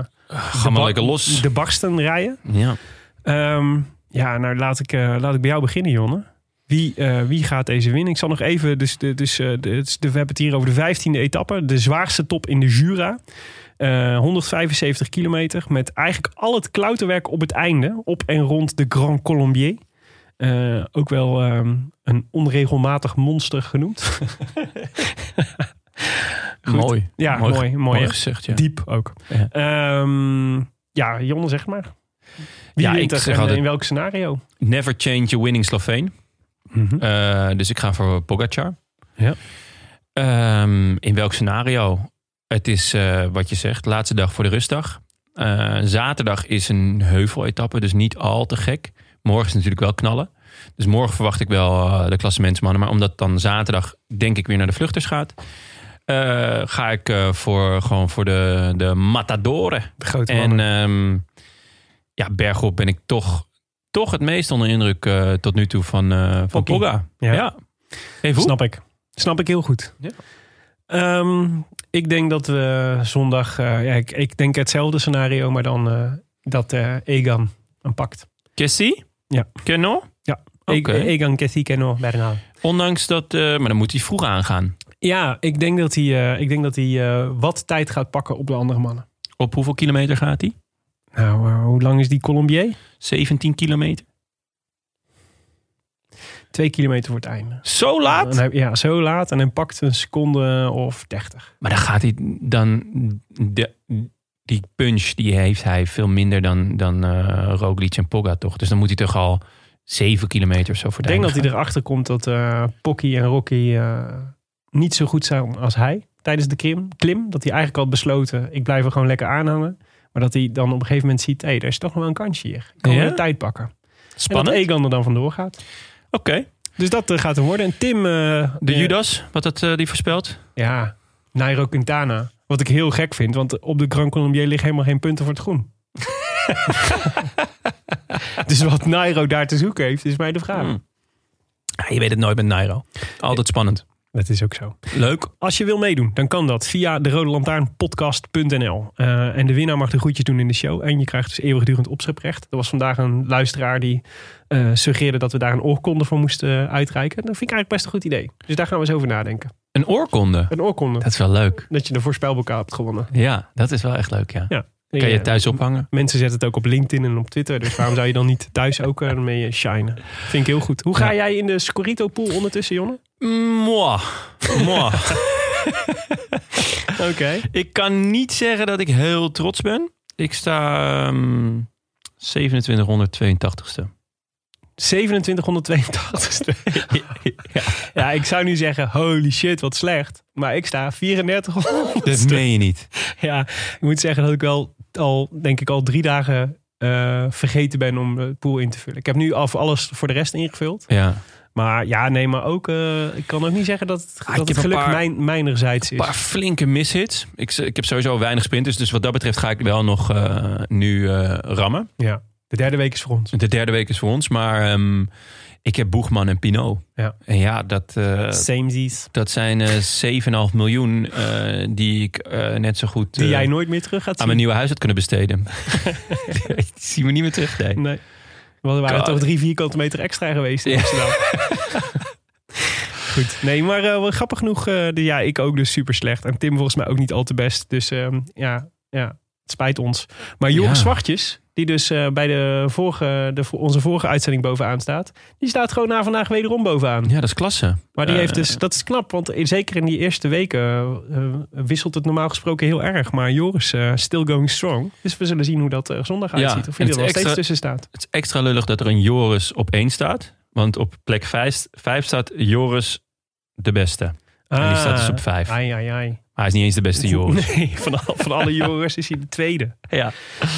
lekker los. de barsten rijden. Ja. Ehm, ja, nou laat ik, eh, laat ik bij jou beginnen, Jonne. Wie eh, wie gaat deze winnen? Ik zal nog even, dus, de, dus eh, de, we hebben het hier over de vijftiende etappe. De zwaarste top in de Jura. Eh, 175 kilometer met eigenlijk al het klauterwerk op het einde. Op en rond de Grand Colombier. Ook wel ehm, een onregelmatig monster genoemd. Goed. Mooi. Ja, mooi. Mooi, mooi gezegd, ja. Diep ook. Ja. Ehm, ja, Jonne, zeg maar. Wie Ja, ik er en altijd- in welk scenario? Never change a winning Sloveen. Eh, dus ik ga voor Pogacar. Ja. Ehm, in welk scenario? Het is eh, wat je zegt, laatste dag voor de rustdag. Eh, zaterdag is een heuveletappe, dus niet al te gek. Morgen is natuurlijk wel knallen. Dus morgen verwacht ik wel eh, de klassementsmannen. Maar omdat dan zaterdag denk ik weer naar de vluchters gaat... eh, ga ik eh, voor, gewoon voor de, de matadoren. De grote En. Ja, bergop ben ik toch, toch het meest onder indruk eh, tot nu toe van, eh van. Pogga. Ja. Ja. Even hoe? Snap ik. Snap ik heel goed. Ja. Ehm, ik denk dat we zondag... eh, ja, ik, ik denk hetzelfde scenario, maar dan dat Egan hem pakt. Kessie? Ja. Kenno? Ja. Oké. E- Egan Kessie Kenno Bernal. Ondanks dat, maar dan moet hij vroeg aangaan. Ja, ik denk dat hij, ik denk dat hij wat tijd gaat pakken op de andere mannen. Op hoeveel kilometer gaat hij? Nou, eh, hoe lang is die Colombier? 17 kilometer. Twee kilometer voor het einde. Zo laat? Hij- ja, zo laat. En hij pakt een seconde of dertig. Maar dan gaat hij dan... De, die punch die heeft hij veel minder dan, dan eh Roglic en Pogga toch? Dus dan moet hij toch al 7 kilometer of zo voor Ik de denk dat hij erachter komt dat eh Pocky en Rocky niet zo goed zijn als hij tijdens de klim. klim. Dat hij eigenlijk al had besloten, ik blijf er gewoon lekker aanhangen. Maar dat hij dan op een gegeven moment ziet, hé, er is toch nog wel een kansje hier. Ik kan Ja? de tijd pakken. gaan. En Spannend. dat Egan er dan vandoor gaat. Oké. Dus dat eh, gaat hem worden. En Tim... eh, De eh, Judas, wat dat die voorspelt? Ja, Nairo Quintana. Wat ik heel gek vind, want op de Grand Colombier liggen helemaal geen punten voor het groen. dus wat Nairo daar te zoeken heeft, is mij de vraag. Hmm. Ja, je weet het nooit met Nairo. Altijd spannend. Dat is ook zo. Leuk. Als je wil meedoen, dan kan dat via de Rode Lantaarnpodcast.nl. Eh, en de winnaar mag de groetjes doen in de show. En je krijgt dus eeuwigdurend opscheprecht. Er was vandaag een luisteraar die eh, suggereerde dat we daar een oorkonde voor moesten eh, uitreiken. Dat vind ik eigenlijk best een goed idee. Dus daar gaan we eens over nadenken. Een oorkonde. Een oorkonde. Dat is wel leuk. Dat je de voorspelbokaal hebt gewonnen. Ja, dat is wel echt leuk, ja. Ja. Kan je thuis ophangen? Mensen zetten het ook op LinkedIn en op Twitter. Dus waarom zou je dan niet thuis ook eh, mee shinen? Vind ik heel goed. Hoe ga jij in de Scorito pool ondertussen, Jonne? Moi. Moi. Oké. ik kan niet zeggen dat ik heel trots ben. Ik sta ehm 2782ste. 2782ste. Ja. Ja, ik zou nu zeggen, holy shit, wat slecht. Maar ik sta 3400. Dat meen je niet. Ja, ik moet zeggen dat ik wel al, denk ik, al drie dagen eh, vergeten ben om de pool in te vullen. Ik heb nu al voor alles voor de rest ingevuld. Ja. Maar ja, nee, maar ook, eh, ik kan ook niet zeggen dat, het- Ah, dat het een geluk paar- mijn, mijnerzijds Een is. paar flinke mishits. Ik, ik heb sowieso weinig sprinters. Dus wat dat betreft ga ik wel nog eh, nu eh, rammen. Ja, de derde week is voor ons. De derde week is voor ons. Maar ehm, ik heb Boegman en Pinot. Ja. En ja, dat, Samesies. dat zijn eh 7,5 miljoen die ik net zo goed Die jij nooit meer terug gaat aan zien. mijn nieuwe huis had kunnen besteden. die zien we niet meer terug. Nee. Nee. Want er waren God. toch drie vierkante meter extra geweest in Ja. Amsterdam. Goed. Nee, maar wel grappig genoeg. eh, de, ja, ik ook dus super slecht. En Tim volgens mij ook niet al te best. Dus ehm, ja, ja, het spijt ons. Maar Joris Ja. Zwartjes, die dus eh, bij de vorige, de, onze vorige uitzending bovenaan staat. Die staat gewoon na vandaag wederom bovenaan. Ja, dat is klasse. Maar die heeft dus, dat is knap, want in- zeker in die eerste weken eh, eh, wisselt het normaal gesproken heel erg. Maar Joris, still going strong. Dus we zullen zien hoe dat zondag Ja, uitziet. Of hij er nog steeds tussen staat. Het is extra lullig dat er een Joris op één staat. Want op plek 5, staat Joris de beste. En die staat dus op vijf. Ai, ai, ai. Maar hij is niet eens de beste Joris. Nee, van, al- van alle Joris is hij de tweede. Ja.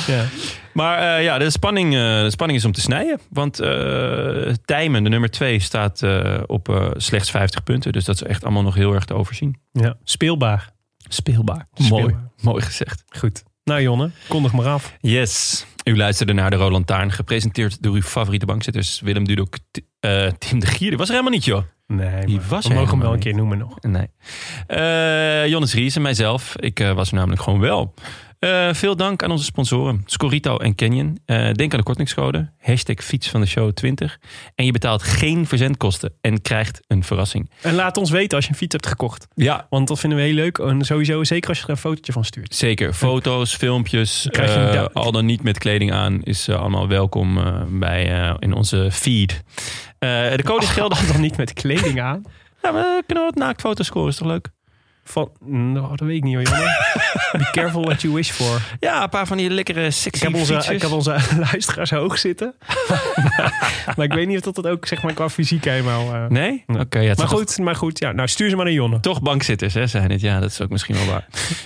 Ja. Maar eh, ja, de spanning, eh, de spanning is om te snijden. Want eh Tijmen, de nummer 2, staat op slechts 50 punten. Dus dat is echt allemaal nog heel erg te overzien. ja. Speelbaar. Speelbaar. Speelbaar. Mooi. Mooi gezegd. Goed. Nou Jonne, kondig maar af. Yes. U luisterde naar de Roland Taarn. Gepresenteerd door uw favoriete bankzitters Willem Dudok, Tim de Gier. Die was er helemaal niet, joh. Nee, Die was we mogen hem wel een keer noemen nog. Nee. Eh Jonas Ries en mijzelf. Ik eh, was er namelijk gewoon wel. Eh, veel dank aan onze sponsoren, Scorito en Canyon. Denk aan de kortingscode, hashtag fiets van de show 20. En je betaalt geen verzendkosten en krijgt een verrassing. En laat ons weten als je een fiets hebt gekocht. Ja, Want dat vinden we heel leuk. En sowieso, zeker als je er een fotootje van stuurt. zeker. Foto's, filmpjes, al dan niet met kleding aan, is allemaal welkom bij, in onze feed. Eh, de code is geldig. Dan niet met kleding aan. Ja, we kunnen wat naaktfoto's scoren, is toch leuk? Van, nou, dat weet ik niet hoor, jongen. Be careful what you wish for. Ja, een paar van die lekkere Ik sexy heb, onze, ik heb onze luisteraars hoog zitten. maar ik weet niet of dat, dat ook zeg maar, qua fysiek helemaal... eh, Nee? Oké, ja, het Maar goed, maar goed ja, nou, stuur ze maar naar Jonne. Toch bankzitters, hè, zijn het. Ja, dat is ook misschien wel waar.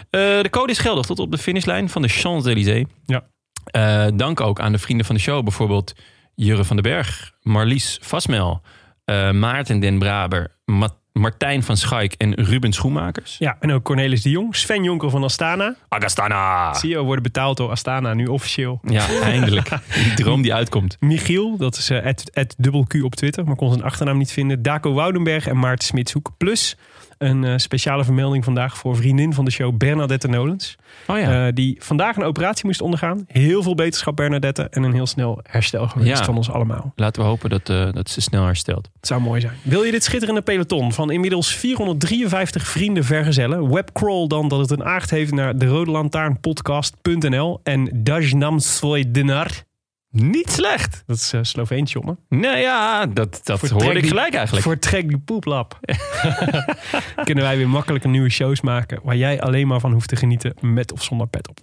Eh, de code is geldig tot op de finishlijn van de Champs-Élysées. Ja. Eh, dank ook aan de vrienden van de show. Bijvoorbeeld Jurre van den Berg, Marlies Vasmel, eh, Maarten den Braber, Ma- Martijn van Schaik en Ruben Schoenmakers. Ja, en ook Cornelis de Jong, Sven Jonker van Astana. Agastana! CEO worden betaald door Astana, nu officieel. Ja, eindelijk. Die droom die uitkomt. Michiel, dat is eh, het het dubbel Q op Twitter, maar kon zijn achternaam niet vinden. Daco Woudenberg en Maarten Smitshoek. Plus een eh, speciale vermelding vandaag voor vriendin van de show Bernadette Nolens. Oh ja. Eh, die vandaag een operatie moest ondergaan. Heel veel beterschap Bernadette en een heel snel herstel geweest Ja. van ons allemaal. Laten we hopen dat, eh, dat ze snel herstelt. Het zou mooi zijn. Wil je dit schitterende peloton van inmiddels 453 vrienden vergezellen? Webcrawl dan dat het een aard heeft naar de Rode Lantaarnpodcast.nl en Dajnam Dinar. Niet slecht. Dat is uh, Sloveens, jongen. Nee, ja, dat, dat hoorde ik die- gelijk eigenlijk. Voor Trek die Poeplap. Kunnen wij weer makkelijke nieuwe shows maken waar jij alleen maar van hoeft te genieten met of zonder pet op.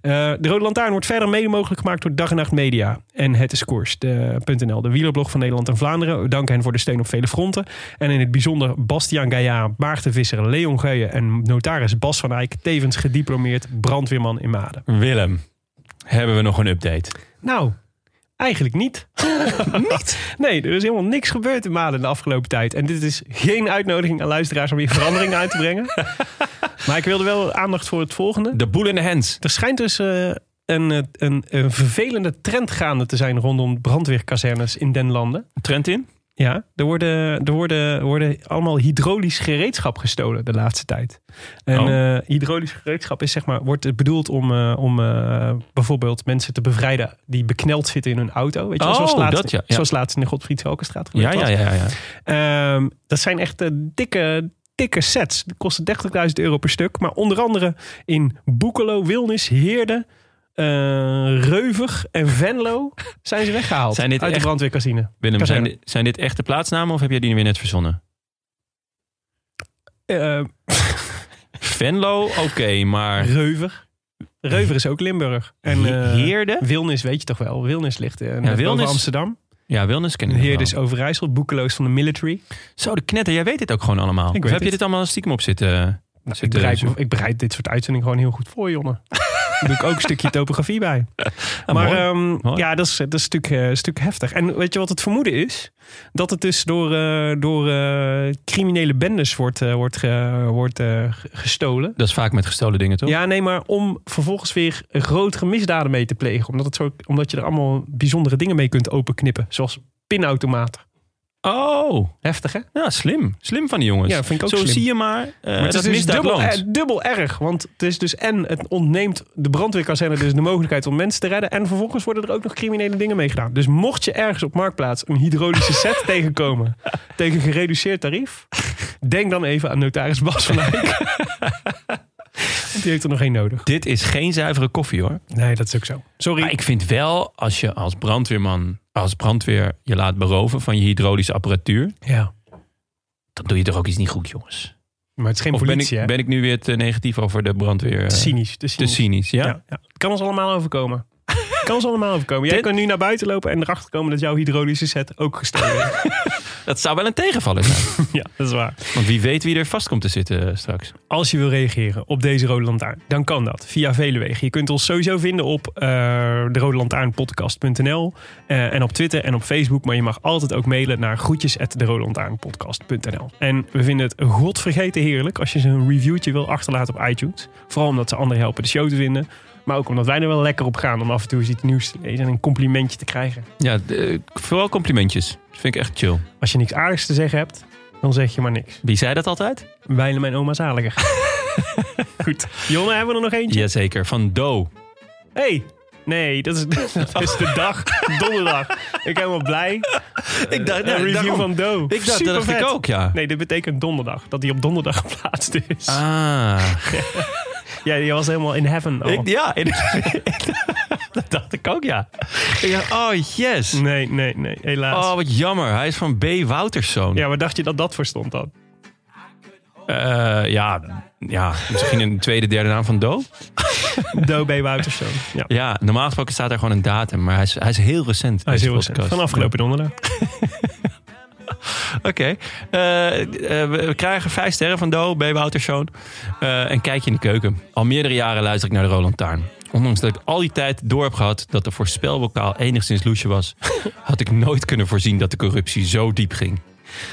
Eh, de Rode Lantaarn wordt verder mede mogelijk gemaakt door Dag en Nacht Media en Het is Koers, de, de wielerblog van Nederland en Vlaanderen. We danken hen voor de steun op vele fronten. En in het bijzonder Bastiaan Gaillard, Maarten Visser, Leon Geuyen en notaris Bas van Eyck, tevens gediplomeerd brandweerman in Maden. Willem, hebben we nog een update? Nou, eigenlijk niet. niet? Nee, er is helemaal niks gebeurd in Maden de afgelopen tijd. En dit is geen uitnodiging aan luisteraars om hier verandering uit te brengen. Maar ik wilde wel aandacht voor het volgende. De boel in de hands. Er schijnt dus eh, een, eh, een, een vervelende trend gaande te zijn rondom brandweerkazernes in den landen. Trend in? Ja, er worden, er worden, worden allemaal hydraulisch gereedschap gestolen de laatste tijd. En Oh. eh, hydraulisch gereedschap is zeg maar, wordt bedoeld om, eh, om eh, bijvoorbeeld mensen te bevrijden die bekneld zitten in hun auto. Weet je, wel, Oh, zoals, laatst, dat ja, ja. zoals laatst in de Godfried Velkenstraat Ja, gebeurd ja, was. ja, ja. Ehm, dat zijn echt dikke, dikke sets. Die kosten 30.000 euro per stuk. Maar onder andere in Boekelo, Wilnis, Heerde, Reuver en Venlo zijn ze weggehaald Zijn dit uit de brandweerkazine. Willem, zijn, dit- zijn dit echte plaatsnamen of heb jij die weer net verzonnen? Eh, Venlo, oké, maar Reuver. Reuver is ook Limburg. En eh, Heerde? Wilnis weet je toch wel. Wilnis ligt in ja, Wilnis- Amsterdam. Ja, Wilnis ken ik Heerde is Overijssel. Boekelo is van de military. Zo, de knetter, jij weet dit ook gewoon allemaal. Ik Of weet heb je dit allemaal stiekem op zitten? Nou, ik, bereid, ik bereid dit soort uitzendingen gewoon heel goed voor, Jonne. Doe ik ook een stukje topografie bij. Ah, maar ehm, ja, dat is, dat is natuurlijk eh, een stuk heftig. En weet je wat het vermoeden is? Dat het dus door, eh, door eh, criminele bendes wordt, wordt, wordt gestolen. Dat is vaak met gestolen dingen, toch? Ja, nee, maar om vervolgens weer grotere misdaden mee te plegen. Omdat, het zo, omdat je er allemaal bijzondere dingen mee kunt openknippen. Zoals pinautomaten. Oh, Heftig, hè? ja, slim. Slim van die jongens. Ja, vind ik ook Zo slim. zie je maar. eh Maar het dat is dus misdaad dubbel, eh, dubbel erg. Want het is dus en het ontneemt de brandweerkazerne dus de mogelijkheid om mensen te redden. En vervolgens worden er ook nog criminele dingen mee gedaan. Dus mocht je ergens op Marktplaats een hydraulische set tegenkomen tegen gereduceerd tarief. Denk dan even aan notaris Bas van Eyck. Die heeft er nog één nodig. Dit is geen zuivere koffie, hoor. Nee, dat is ook zo. Sorry. Maar ik vind wel, als je als brandweerman, als brandweer je laat beroven van je hydraulische apparatuur, Ja. dan doe je toch ook iets niet goed, jongens. Maar het is geen Of ben politie, ik, hè? ben ik nu weer te negatief over de brandweer? Te eh, cynisch. Te cynisch, ja? Ja, ja. Het kan ons allemaal overkomen. Het kan ons allemaal overkomen. Jij Dit- kan nu naar buiten lopen en erachter komen dat jouw hydraulische set ook gestolen is. Dat zou wel een tegenvaller zijn. ja, dat is waar. Want wie weet wie er vast komt te zitten eh, straks. Als je wil reageren op deze Rode Lantaarn, dan kan dat via vele wegen. Je kunt ons sowieso vinden op uh, de Rode Lantaarnpodcast.nl uh, en op Twitter en op Facebook. Maar je mag altijd ook mailen naar groetjes En we vinden het godvergeten heerlijk als je ze een reviewtje wil achterlaten op iTunes. Vooral omdat ze anderen helpen de show te vinden. Maar ook omdat wij er wel lekker op gaan om af en toe eens iets nieuws te lezen en een complimentje te krijgen. Ja, de, vooral complimentjes. Dat vind ik echt chill. Als je niks aardigs te zeggen hebt, dan zeg je maar niks. Wie zei dat altijd? Bijna mijn oma zaliger. Goed. Jonne, hebben we er nog eentje? Jazeker, van Do. hey, nee, dat is, dat is de dag, donderdag. Ik ben helemaal blij. Ik dacht, Een ja, review daarom. van Do. Ik dacht, dat dacht ik ook, ja. Nee, dit betekent donderdag. Dat die op donderdag geplaatst is. Ah. Ja, die was helemaal in heaven al. Ik, ja, in- dat dacht ik ook, ja. Ik dacht, oh yes. Nee, nee, nee, helaas. Oh, wat jammer. Hij is van B. Wouterszoon. Ja, waar dacht je dat dat voor stond dan? Eh, ja, ja, misschien een tweede, derde naam van Do. Do B. Wouterszoon. Ja. Ja, normaal gesproken staat daar gewoon een datum. Maar hij is, hij is heel recent. Hij is deze heel recent. podcast. Van afgelopen donderdag. Oké. Eh, eh, we, krijgen vijf sterren van Do, B. Wouterszoon. Eh een kijkje in de keuken. Al meerdere jaren luister ik naar de Roland Taarn. Ondanks dat ik al die tijd door heb gehad dat de voorspelbokaal enigszins loesje was, had ik nooit kunnen voorzien dat de corruptie zo diep ging.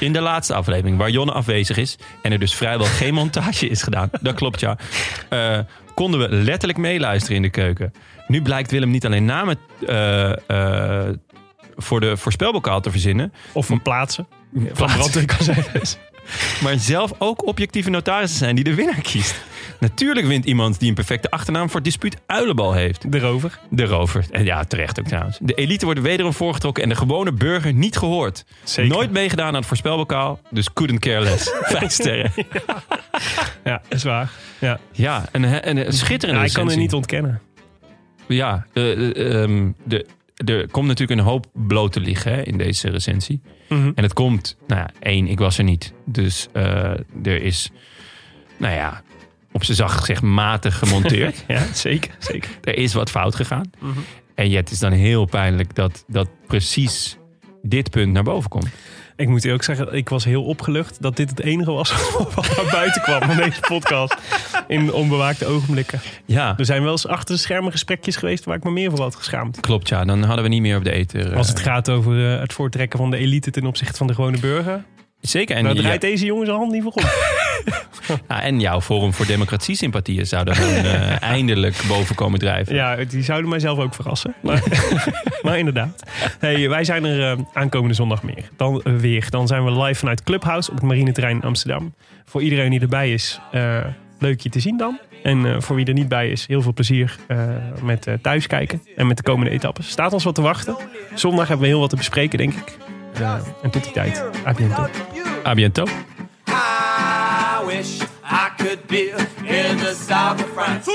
In de laatste aflevering, waar Jonne afwezig is en er dus vrijwel geen montage is gedaan, dat klopt ja, konden we letterlijk meeluisteren in de keuken. Nu blijkt Willem niet alleen namen eh, voor de voorspelbokaal te verzinnen, Of van plaatsen. Van Plaatsen. brandweerkazijnes. maar zelf ook objectieve notarissen zijn die de winnaar kiest. Natuurlijk wint iemand die een perfecte achternaam voor het dispuut Uilenbal heeft. De rover. De rover. En ja, terecht ook trouwens. De elite wordt wederom voorgetrokken en de gewone burger niet gehoord. Zeker. Nooit meegedaan aan het voorspelbokaal, dus couldn't care less. Vijf sterren. Ja, is waar. Ja. Ja, een, een, een schitterende Ja, ik kan het niet ontkennen. Ja, eh, eh, ehm, de, er komt natuurlijk een hoop bloot te liggen hè, in deze recensie. Mhm. En het komt, nou ja, één, ik was er niet. Dus eh, er is, nou ja, op zijn zacht gezegd matig gemonteerd. Ja, zeker. zeker. er is wat fout gegaan. En ja, het is dan heel pijnlijk dat, dat precies dit punt naar boven komt. Ik moet eerlijk zeggen, ik was heel opgelucht dat dit het enige was wat naar buiten kwam van deze podcast. In onbewaakte ogenblikken. Ja, Er zijn wel eens achter de schermen gesprekjes geweest waar ik me meer voor had geschaamd. klopt ja. Dan hadden we niet meer op de eten. Als het gaat over eh, het voortrekken van de elite ten opzichte van de gewone burger. Zeker. En, ja, draait deze jongen zijn hand niet voor ja, en jouw Forum voor Democratie-sympathieën zouden dan eh, eindelijk boven komen drijven. Ja, die zouden mijzelf ook verrassen. Maar, maar inderdaad. Hey, wij zijn er eh, aankomende zondag meer. Dan eh, weer. Dan zijn we live vanuit Clubhouse op het marineterrein in Amsterdam. Voor iedereen die erbij is, eh, leuk je te zien dan. En eh, voor wie er niet bij is, heel veel plezier eh, met eh, thuiskijken. En met de komende etappes. Staat ons wat te wachten. Zondag hebben we heel wat te bespreken, denk ik. En tot die tijd. A biento. A biento. I wish I could be in the south of France.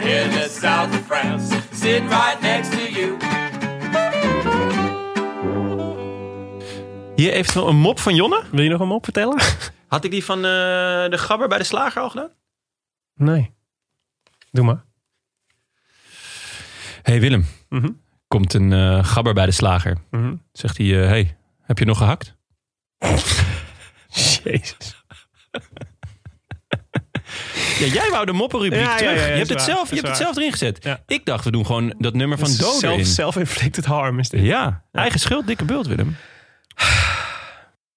In the south of France. Sitting right next to you. Hier eventueel een mop van Jonne. Wil je nog een mop vertellen? Had ik die van eh, de gabber bij de slager al gedaan? Nee. Doe maar. hey Willem, Mhm. Komt een eh, gabber bij de slager. Mhm. Zegt hij, eh, hey, heb je nog gehakt? Jezus. Ja, jij wou de moppenrubriek ja, terug. ja, je hebt, het waar, zelf, je hebt het zelf erin gezet. Ik dacht, we doen gewoon dat nummer van in. Self-inflicted harm is dit. Ja, eigen schuld, dikke bult, Willem.